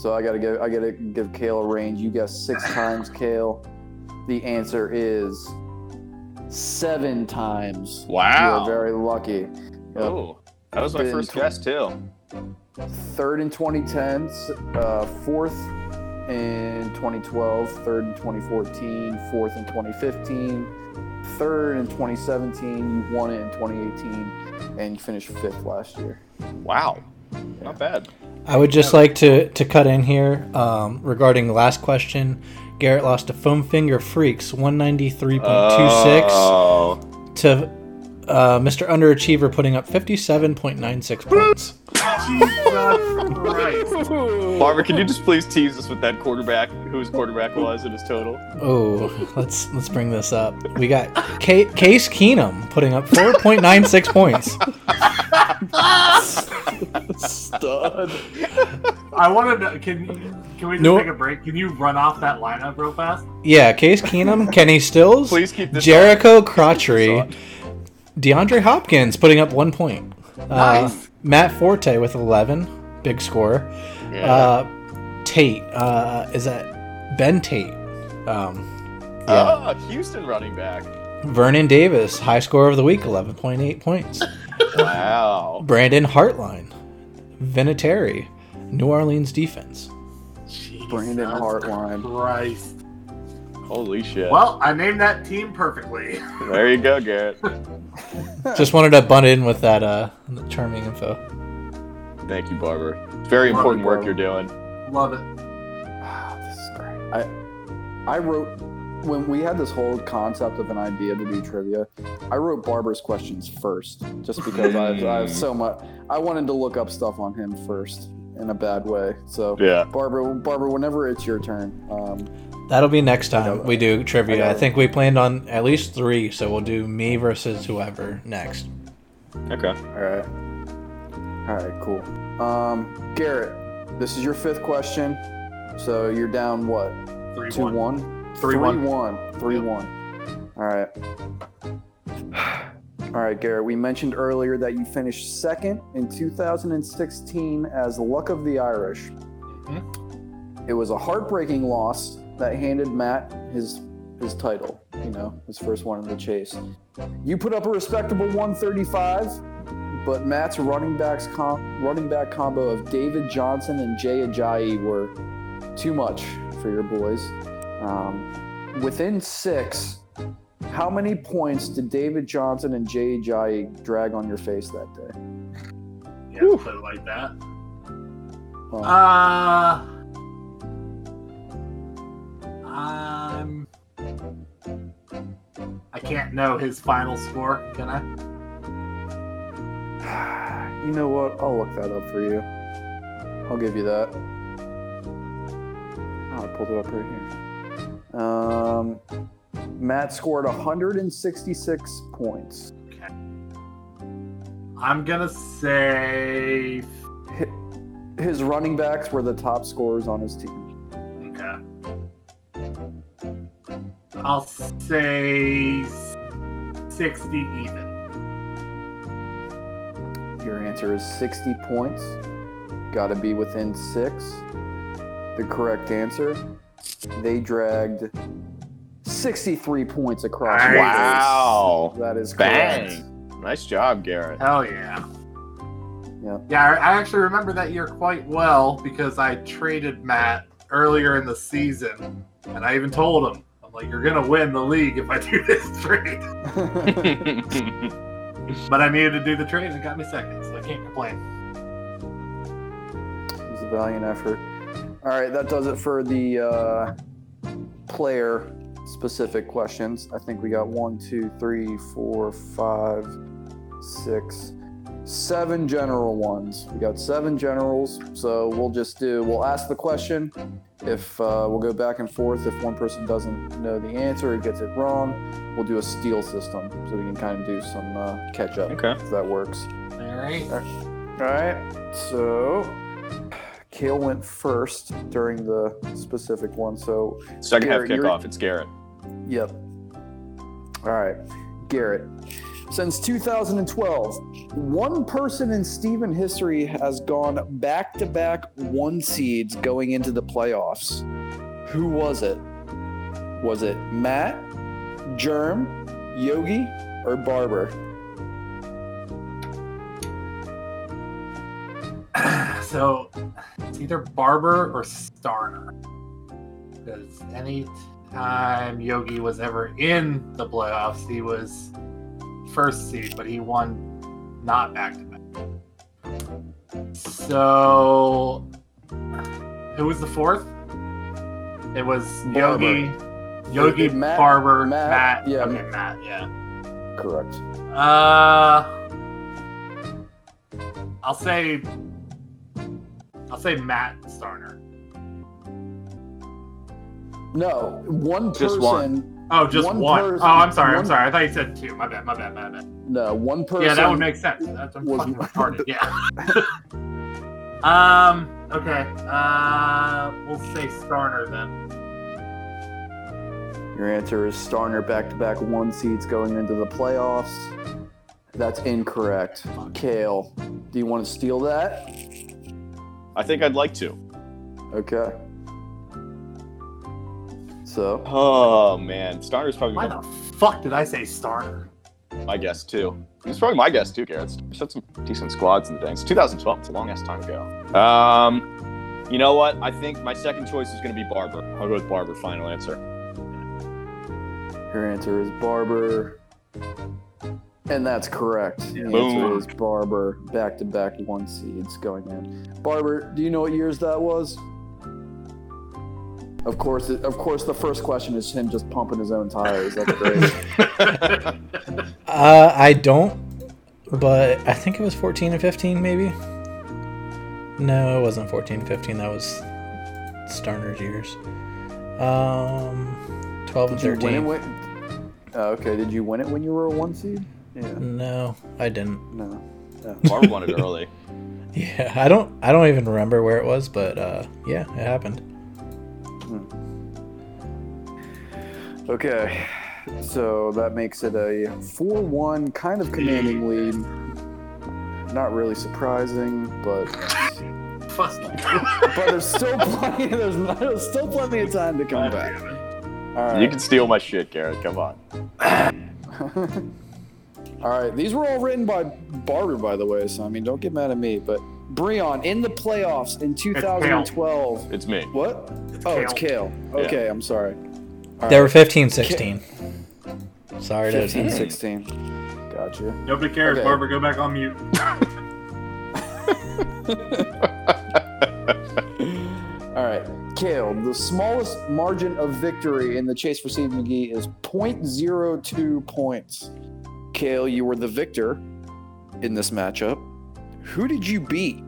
So I gotta give I gotta give Kale a range. You guessed six times, Kale. The answer is seven times. Wow. You are very lucky. Yep. Oh, that was my Been first tw- guess too. Third in 2010, uh, fourth in 2012, third in 2014, fourth in 2015, third in 2017. You won it in 2018, and you finished fifth last year. Wow, not bad. I would just like to, to cut in here um, regarding the last question. Garrett lost to Foam Finger Freaks 193.26 Oh, to uh, Mr. Underachiever putting up 57.96 points. Jesus Christ. Barbara, can you just please tease us with that quarterback, who his quarterback was and his total? Oh, let's let's bring this up. We got Ca Case Keenum putting up 4.96 points. Stud. I want to. Can can we just No. take a break? Can you run off that lineup real fast? Yeah, Case Keenum, Kenny Stills, Please keep this. Jerricho on. Cotchery, DeAndre Hopkins putting up one point. Uh, Nice. Matt Forte with 11, big score. Yeah. Uh, Tate, uh, is that Ben Tate? Um, yeah. Oh, Houston running back. Vernon Davis, high score of the week, 11.8 points. Wow. Brandon Hartline, Vinatieri, New Orleans defense. Brandon Hartline. Christ. Holy shit. Well, I named that team perfectly. there you go, Garrett. Just wanted to butt in with that uh, charming info. Thank you, Barber. It's very Love important it, work you're doing. Love it. Ah, this is great. I I wrote when we had this whole concept of an idea to do trivia. I wrote Barber's questions first, just because I, I have so much. I wanted to look up stuff on him first in a bad way. So Yeah. Barbara, Barber, whenever it's your turn, um, That'll be next time we do trivia. I I think we planned on at least three, so we'll do me versus whoever next. Okay. all right, all right, cool. Um, Garrett, this is your fifth question, so you're down what? Three Two one. one. Three, Three one. one. Three Yep. one. All right. All right, Garrett. We mentioned earlier that you finished second in 2016 as Luck of the Irish. It was a heartbreaking loss that handed Matt his his title. You know, his first one in the chase. You put up a respectable 135, but Matt's running backs com- running back combo of David Johnson and Jay Ajayi were too much for your boys. Um, within six, how many points did David Johnson and Jay Ajayi drag on your face that day? Yeah, put it like that. Well, Uh, I'm. I can't know his final score, can I? you know what? I'll look that up for you. I'll give you that. Oh, I pulled it up right here. Um, Matt scored 166 points. Okay. I'm gonna say. His running backs were the top scorers on his team. Okay. I'll say 60 even. Your answer is 60 points. Got to be within six. The correct answer. They dragged 63 points across. Nice. Wow. That is correct. Bang. Nice job, Garrett. Hell yeah. Yeah. Yeah, I I actually remember that year quite well because I traded Matt earlier in the season, and I even told him, I'm like, you're gonna win the league if I do this trade. But I needed to do the trade, and got me second, so I can't complain. It was a valiant effort. All right, that does it for the uh, player specific questions. I think we got one, two, three, four, five, six, seven general ones. We got seven generals, so we'll just do, we'll ask the question. If uh, we'll go back and forth, if one person doesn't know the answer or gets it wrong, we'll do a steal system so we can kind of do some uh, catch up Okay. if that works. All right. All right, so Kale went first during the specific one. So, Second half Garrett, you're- kickoff. It's Garrett. yep. All right, Garrett. Since 2012, one person in Steven history has gone back to back one seeds going into the playoffs. Who was it? Was it Matt, Germ, Yogi, or Barber? So it's either Barber or Starner. Because any time Yogi was ever in the playoffs, he was first seed, but he won not back to back. So who was the fourth? It was Barber. Yogi, Yogi, Matt- Barber, Matt, Matt. yeah. Okay, Matt. Yeah. Correct. Uh, I'll say, I'll say Matt Starner. No, one Just person. one. Oh, just One one. person- oh, I'm sorry. I'm sorry. I thought you said two. My bad. My bad. My bad. No, one person. yeah, that would make sense. That's I'm was- fucking retarded. Yeah. um. Okay. Uh, we'll say Starner then. Your answer is Starner back to back one seeds going into the playoffs. That's incorrect. Kale, do you want to steal that? I think I'd like to. Okay. So, Oh man, Starner's probably Why my, the fuck did I say Starner? my guess too. It's probably my guess too, Garrett. He's had some decent squads in the day. It's 2012. It's a long ass time ago. Um, you know what? I think my second choice is going to be Barber. I'll go with Barber. Final answer. your answer is Barber. And that's correct. The Boom. answer is Barber, back to back one seeds going in. Barber, do you know what years that was? Of course, of course. The first question is him just pumping his own tires. That's great. Uh, I don't, but I think it was 14 and 15, maybe. No, it wasn't 14 and 15. That was Starner's years. Um, 12 and Did you win it 13. when? Oh, okay. Did you win it when you were a one seed? Yeah. No, I didn't. No. Barb won it early. Yeah, I don't. I don't even remember where it was, but uh, yeah, it happened. Mm-hmm. Okay. So that makes it a 4 1 kind of commanding lead. Not really surprising, but Fuck. but there's still plenty. There's, there's still plenty of time to come back. All right. You can steal my shit, Garrett. Come on. All right. These were all written by Barber, by the way. So I mean, don't get mad at me. But Breon in the playoffs in 2012. It's me. What? Oh, it's Kale. Okay, I'm sorry. All They were 15, 16. Sorry to 15, 16. Gotcha. Nobody cares. Okay. Barbara, go back on mute. All right, Kale. The smallest margin of victory in the chase for Steve McGee is 0.02 points. Kale, you were the victor in this matchup. Who did you beat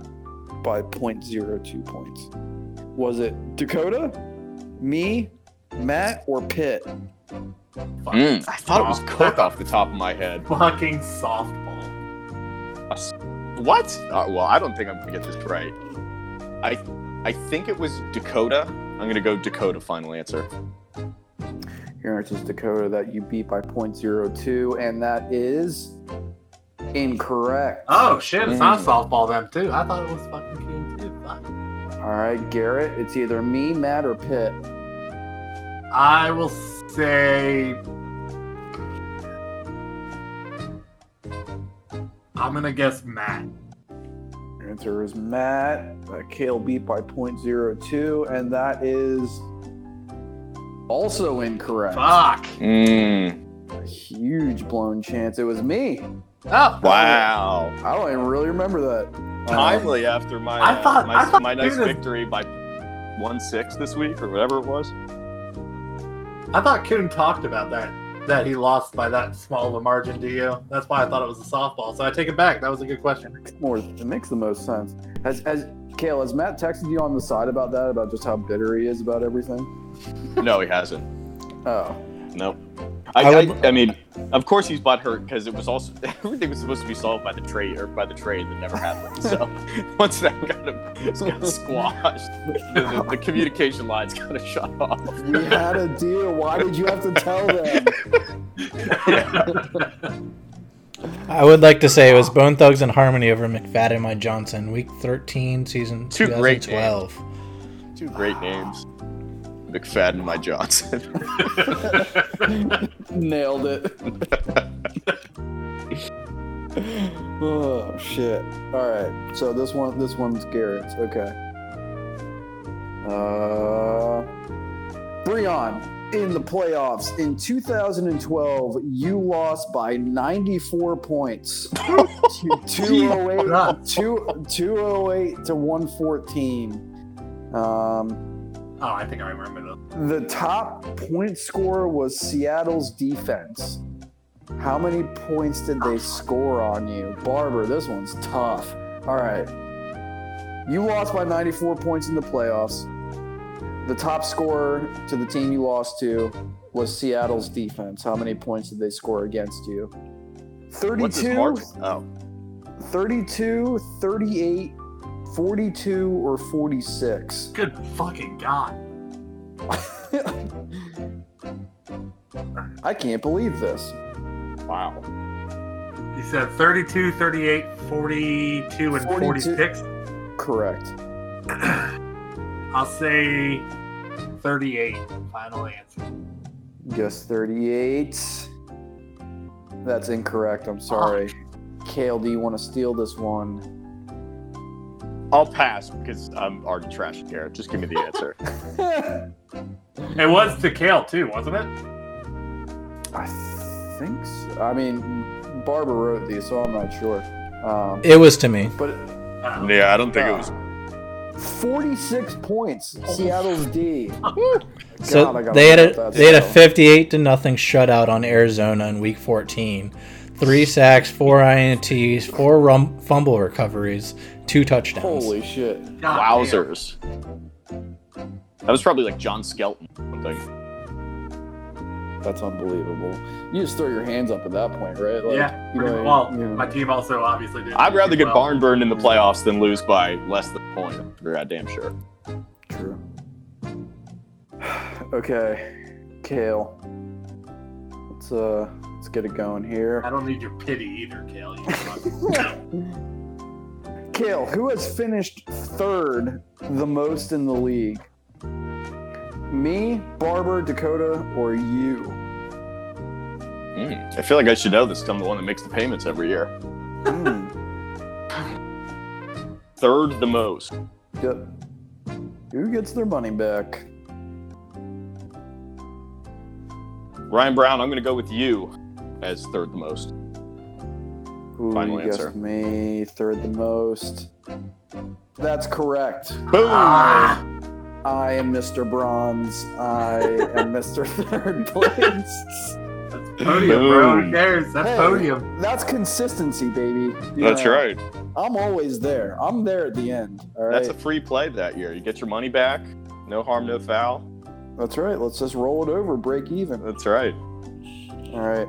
by 0.02 points? Was it Dakota, me, Matt, or Pitt? Mm, I thought it was Softball. Cook off the top of my head. Fucking softball. What? Uh, well, I don't think I'm gonna get this right. I I think it was Dakota. I'm gonna go Dakota. Final answer. Your answer is Dakota that you beat by 0.02, and that is incorrect. Oh shit, it's not softball then too. I thought it was fucking King too. Fuck. All right, Garrett, it's either me, Matt, or Pitt. I will say. I'm gonna guess Matt. Your answer is Matt. Uh, Kale beat by 0.02, and that is also incorrect. Fuck. Mm, A huge blown chance. It was me. Oh. wow. I don't even really remember that. Timely after my I uh, thought- my, I thought my nice Kudos- victory by one six this week or whatever it was. I thought Kuhn talked about that. That he lost by that small of a margin to you. That's why I thought it was a softball. So I take it back. That was a good question. more. It makes the most sense. Has, has Kale, has Matt texted you on the side about that? About just how bitter he is about everything? No, he hasn't. Oh, Nope. I, I I, would- I, mean, of course he's butthurt because it was also everything was supposed to be solved by the trade or by the trade that never happened. So once that got, got squashed, the, the, the communication lines got to shut off. we had a deal. Why did you have to tell them? I would like to say it was Bone Thugs and Harmony over McFadden My Johnson, week 13, season Two great 2012. Two great ah. names. McFadden, my Johnson. Nailed it. oh shit. All right. So this one, this one's Garrett's. Okay. Uh, Breon in the playoffs in 2012, you lost by 94 points. to 208, two- 208 to 114. Um, Oh, I think I remember that. The top point scorer was Seattle's defense. How many points did they score on you? Barber, this one's tough. All right. You lost by 94 points in the playoffs. The top scorer to the team you lost to was Seattle's defense. How many points did they score against you? 32, margin? Oh, 32, 38, 42, or 46? Good fucking god. I can't believe this. wow. You said 32, 38, 42, and 42. 46. Correct. I'll say 38. Final answer. Guess 38. That's incorrect. I'm sorry. Oh. Kale, do you want to steal this one? I'll pass because I'm already trashing Garrett. Just give me the answer. It was to Kale too, wasn't it? I think so. I mean, Barbara wrote these, so I'm not sure. Um, It was to me. but Uh, Yeah, I don't think it was. 46 points, Seattle's D. So God, I gotta they had a up that they had a 58 to nothing shutout on Arizona in Week 14. Three sacks, four ints, four rum- fumble recoveries, two touchdowns. Holy shit. God Wowzers. That was probably like John Skelton. Something. That's unbelievable. You just throw your hands up at that point, right? Like, yeah. you know, well, you know. my team also obviously did. I'd rather get well. barn burned in the playoffs than lose by less than a point. For goddamn sure. True. Okay, Kale. Let's uh, let's get it going here. I don't need your pity either, Kale. You fuck. Kale, who has finished third the most in the league? Me, Barber, Dakota, or you? Mm, I feel like I should know this. I'm the one that makes the payments every year. Hmm. Third the most. Yep. Who gets their money back? Ryan Brown, I'm going to go with you as third the most. Ooh, Final you guessed answer. me third the most. That's correct. Boom! Ah, I am Mr. Bronze. I am Mr. Third Place. that's podium, bro. Who cares? That's Hey. podium. That's consistency, baby. You That's know, right. I'm always there. I'm there at the end. All right. That's a free play that year. You get your money back. No harm, no foul. That's right. Let's just roll it over, break even. That's right. All right.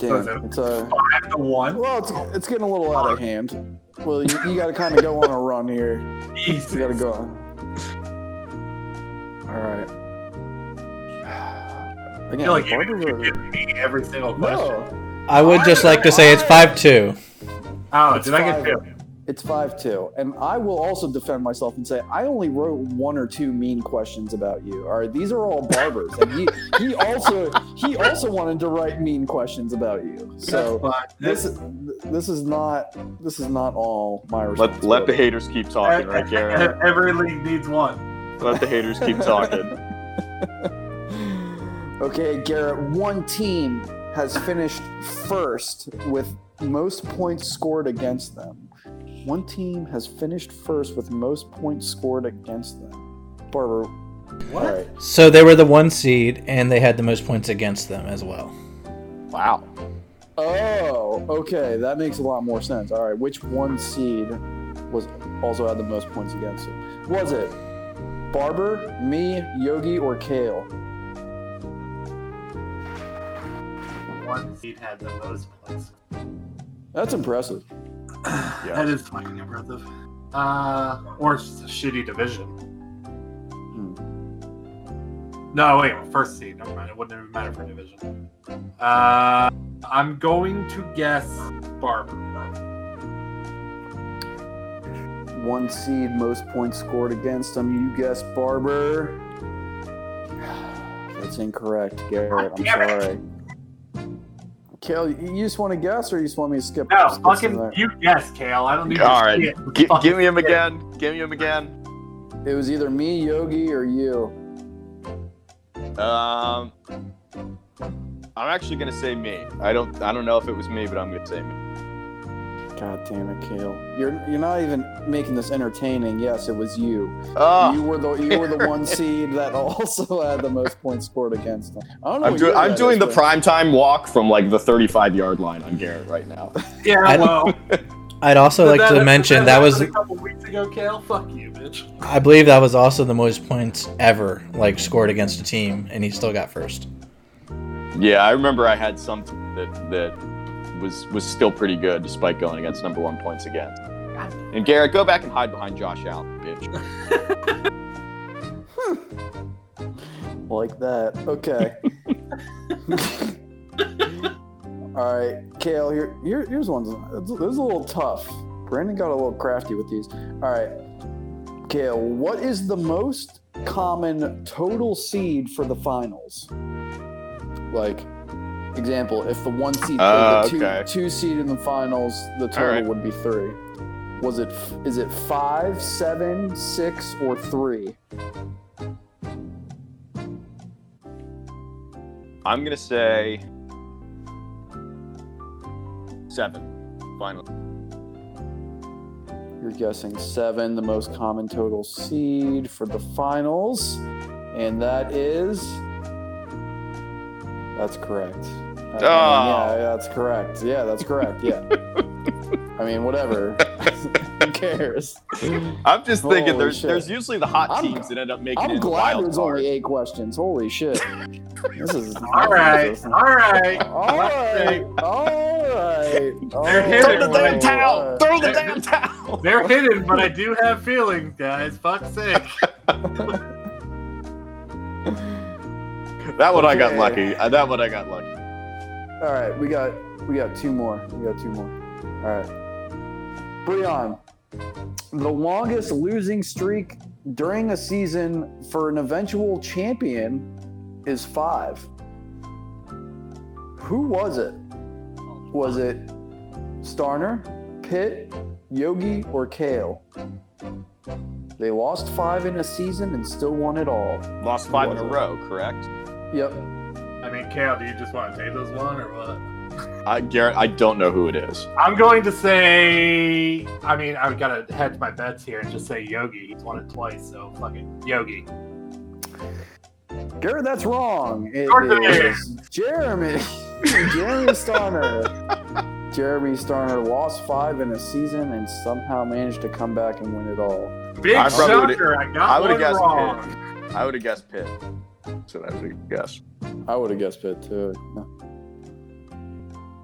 So is Damn. it It's a Five to one. well. It's it's getting a little out of hand. Well, you, you got to kind of go on a run here. You got to go on. All right. I Again, feel like you Barber's you a- give me every single question. no. I would just like to say it's 5 2. Oh, It's did I get two? It's five two, and I will also defend myself and say I only wrote one or two mean questions about you. All right, these are all barbers, and he he also he also wanted to write mean questions about you. So That's fine. this this is not this is not all my Let, let the haters keep talking, right, Garrett? Every league needs one. Let the haters keep talking. okay, Garrett. One team has finished first with most points scored against them. One team has finished first with most points scored against them. Barber, What? all right. So they were the one seed, and they had the most points against them as well. Wow. Oh, okay, that makes a lot more sense. All right, which one seed was also had the most points against him? Was it Barber, me, Yogi, or Kale? One seed had the most points. That's impressive. That is fucking impressive. Uh, or it's just a shitty division. No, wait, first seed. Never mind. It wouldn't even matter for division. Uh, I'm going to guess Barber. One seed, most points scored against him. You guessed Barber. That's incorrect, Garrett. I'm Damn it. sorry. Kale, you just want to guess, or you just want me to skip? No, skip some fucking that? you guess, Kale. I don't need. All your right. shit. Gi- Fucking give me him shit. again. Give me him again. It was either me, Yogi, or you. Um, I'm actually gonna say me. I don't. I don't know if it was me, but I'm gonna say me. God damn it, Kale. You're you're not even making this entertaining. Yes, it was you. Oh, You were the you were the one seed that also had the most points scored against them. I don't know. I'm, what do- I'm doing is, the but- prime time walk from like the 35 yard line on Garrett right now. Yeah, I- well. I'd also like to mention that was, a couple weeks ago, Kale. Fuck you, bitch. I believe that was also the most points ever, like scored against a team, and he still got first. Yeah, I remember I had something that that was was still pretty good despite going against number one points again. And Garrett, go back and hide behind Josh Allen, bitch. Hmm. like that. Okay. All right, Kale. Here, here here's one. This is a little tough. Brandon got a little crafty with these. All right, Kale. What is the most common total seed for the finals? Like, example, if the one seed played Uh, the two, okay. two seed in the finals, the total right. would be three. Was it? Is it five, seven, six, or three? I'm gonna say Seven. Final. You're guessing seven, the most common total seed for the finals. And that is. That's correct. I mean, Oh. yeah, that's correct. Yeah, that's correct. Yeah. I mean, whatever. Who cares? I'm just thinking there's shit. there's usually the hot I'm- teams that end up making it I'm the glad wild there's card. only eight questions. Holy shit. This is. All right, all right. All right. All right. They're oh, hitting Throw the damn Oh, towel! Throw the damn towel! They're hidden, but I do have feelings, guys. Fuck's sake. That one I got lucky. That one I got lucky. All right, we got we got two more. We got two more. All right, Breon, the longest losing streak during a season for an eventual champion is five. Who was it? Was it Starner, Pitt, Yogi, or Kale? They lost five in a season and still won it all. Lost five in a row, correct? Yep. I mean, Kale, do you just want to take this one or what? I Garrett, I don't know who it is. I'm going to say. I mean, I've got to hedge my bets here and just say Yogi. He's won it twice, so fucking Yogi. Garrett, that's wrong. It Jordan. is Jeremy. Jeremy Starner. Jeremy Starner lost five in a season and somehow managed to come back and win it all. Big I would've- shocker. I got I would've one guessed wrong. I would have guessed Pitt. So that was a guess. I would have guessed Pitt too. No.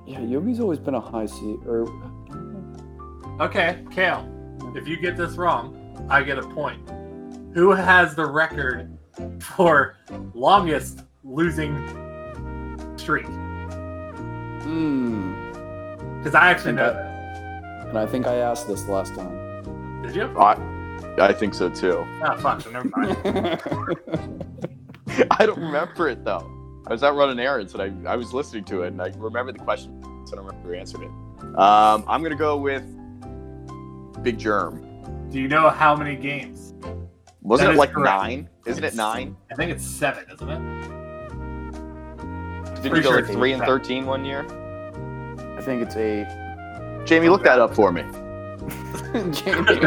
Yeah, Yogi's always been a high seed. Or Okay, Kale. If you get this wrong, I get a point. Who has the record for longest losing streak? hmm. Because I actually know that. And I think I asked this last time. Did you? I, I think so too. Ah, fuck. So never mind. I don't remember it though. I was out running errands and I, I was listening to it and I remember the question. So I don't remember who answered it. Um, I'm gonna go with Big Germ. Do you know how many games? Wasn't That it is like correct. nine? Isn't it nine? I think it's seven, isn't it? Didn't Pretty you go sure like three and seven. thirteen one year? I think it's eight. Jamie, look that up for me. Jamie.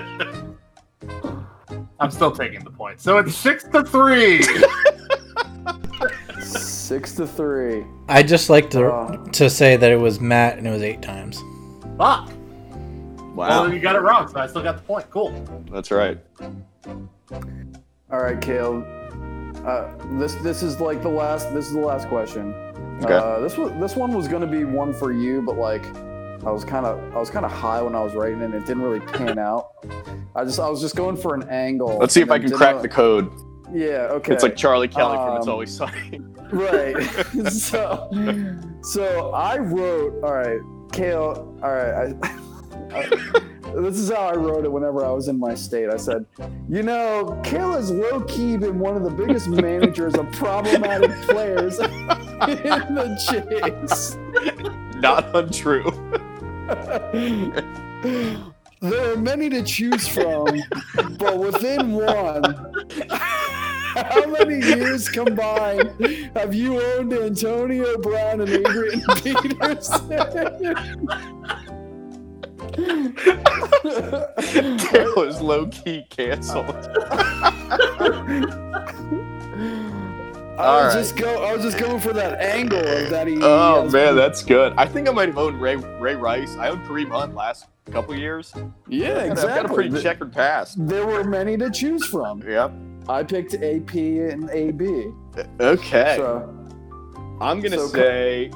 I'm still taking the point. So it's six to three. Six to three. I just like to Uh. to say that it was Matt and it was eight times. Fuck. Wow, Well, you got it wrong, so I still got the point. Cool. that's right. All right, Kale. Uh, this this is like the last. This is the last question. Okay. Uh, this was this one was gonna be one for you, but like, I was kind of I was kind of high when I was writing it. And it didn't really pan out. I just I was just going for an angle. Let's see if I can crack know- the code. Yeah. Okay. It's like Charlie Kelly from It's Um, Always Sunny. right. so so I wrote. All right, Kale. All right. I, I, this is how I wrote it whenever I was in my state. I said, you know, Kale has low key been one of the biggest managers of problematic players in the chase. Not untrue. there are many to choose from, but within one. How many years combined have you owned Antonio Brown and Adrian Peterson? Kale is low key canceled. I All was right. just go. I was just going for that angle of that he. Oh man, that's good. I think I might have owned Ray Ray Rice. I owned Kareem Hunt last couple years. yeah, exactly. I've exactly. got a pretty checkered past. There were many to choose from. Yep. I picked AP and AB. Uh, okay. So I'm gonna so say.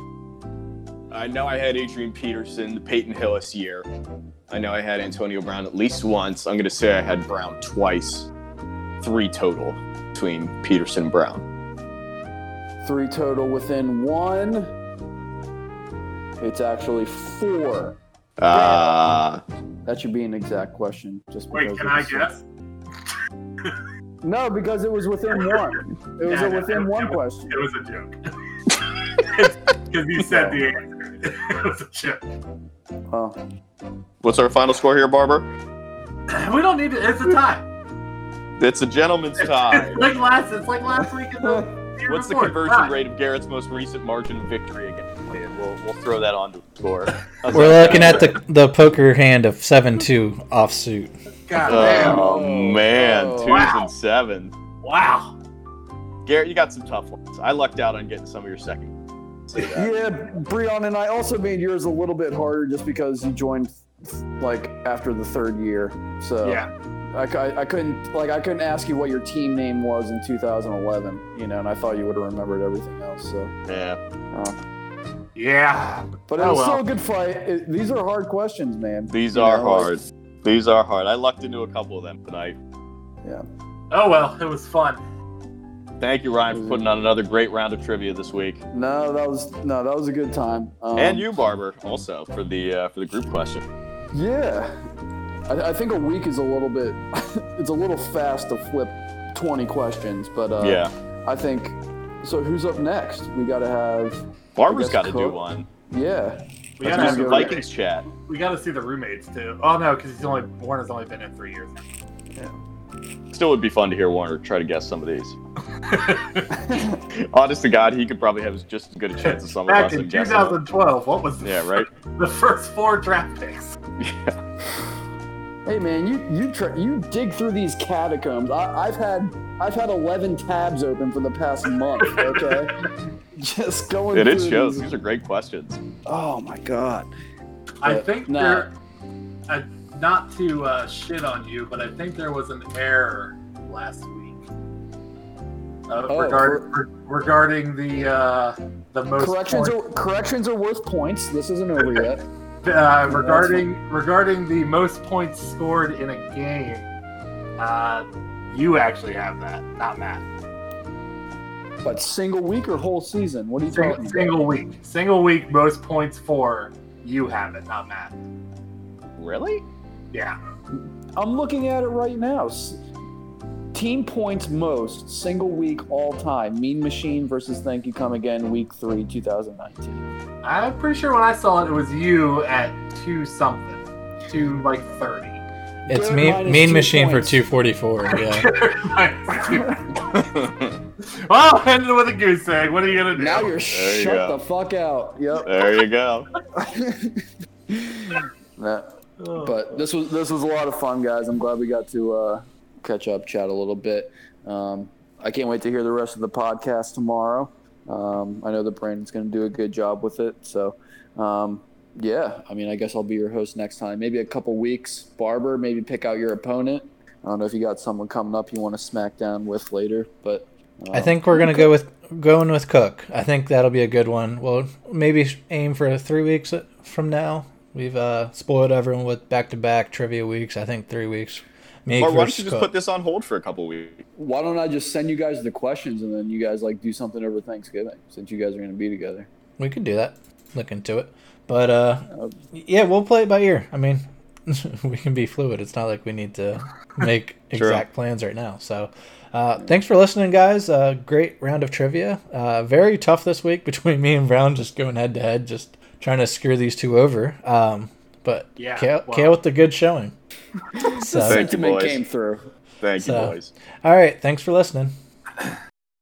I know I had Adrian Peterson, the Peyton Hillis year. I know I had Antonio Brown at least once. I'm gonna say I had Brown twice. Three total between Peterson and Brown. Three total within one. It's actually four. Uh, That should be an exact question. Just Wait, can I the- guess? No, because it was within one. It was Yeah, a within it- one it question. It was a joke. Because you said the answer. it was a joke. Oh, what's our final score here, Barber? We don't need to. It's a tie. It's a gentleman's tie. It's like last. It's like last week. In the year What's the conversion Tie. rate of Garrett's most recent margin victory again? champion. We'll we'll throw that onto the score. We're looking at the the poker hand of seven two offsuit. God oh, damn. Oh man, Oh. twos Wow. and seven. Wow. Garrett, you got some tough ones. I lucked out on getting some of your second. Yeah, Breon and I also made yours a little bit harder just because you joined like after the third year. So Yeah. I, I, I couldn't like I couldn't ask you what your team name was in 2011, you know, and I thought you would have remembered everything else. So, Yeah. uh, Yeah. but it Oh, was well. still a good fight. It, these are hard questions, man. These You are know, like- hard. These are hard. I lucked into a couple of them tonight. Yeah. Oh well, it was fun. Thank you, Ryan, for putting on another great round of trivia this week, No, that was no, that was a good time. Um, and you, Barber, also for the uh, for the group question. Yeah, I, I think a week is a little bit. it's a little fast to flip 20 questions, but uh, yeah, I think. So who's up next? We got to have. Barber's got to do one. Yeah, We gotta do have the Vikings roommates. chat. We gotta see the roommates too. Oh no, because he's only Warner's only been in three years. Still would be fun to hear Warner try to guess some of these. Honest to God, he could probably have just as good a chance as some of Back us in in guessing. 2012, what was the, Yeah, right. the first four draft picks? Hey man, you you try, you dig through these catacombs. I, I've had I've had 11 tabs open for the past month. Okay, just going. It is through shows. these- These are great questions. Oh my god. I But, think nah. there, uh, not to uh, shit on you, but I think there was an error last week uh, Oh, regard, re- regarding the uh, the most Corrections point- are corrections are worth points. This isn't over yet. Uh, regarding regarding the most points scored in a game. Uh, you actually have that, not Matt. But single week or whole season? What are you Single, talking single week, single week, most points for you have it, not Matt. Really? Yeah. I'm looking at it right now. S- Team points most single week all time. Mean Machine versus Thank You Come Again, Week Three, 2019. I'm pretty sure when I saw it, it was you at two something, two like thirty. It's Good me, Mean Machine points. for 244. Yeah. well, ended with a goose egg. What are you gonna do? Now you're you shut go. the fuck out. Yep. there you go. Nah, but this was this was a lot of fun, guys. I'm glad we got to uh, catch up, chat a little bit. Um, I can't wait to hear the rest of the podcast tomorrow. Um, I know that Brandon's going to do a good job with it. So, um, yeah, I mean, I guess I'll be your host next time. Maybe a couple weeks. Barber, maybe pick out your opponent. I don't know if you got someone coming up you want to smack down with later, but I think we're gonna go with going with Cook. I think that'll be a good one. We'll maybe aim for three weeks from now. We've uh, spoiled everyone with back-to-back trivia weeks. I think three weeks. Maybe Or why don't versus you just put this on hold for a couple weeks? why don't I just send you guys the questions and then you guys like do something over Thanksgiving since you guys are going to be together. We could do that. Look into it. But uh, Uh, yeah, we'll play it by ear. I mean, we can be fluid. It's not like we need to make exact plans right now. So, uh, thanks for listening, guys. Uh, great round of trivia. Uh, very tough this week between me and Brown, just going head to head, just trying to screw these two over. Um, but Yeah, Kale, well- Kale with the good showing. So, Thank you, sentiment boys. came through. Thank you, boys. all right. Thanks for listening.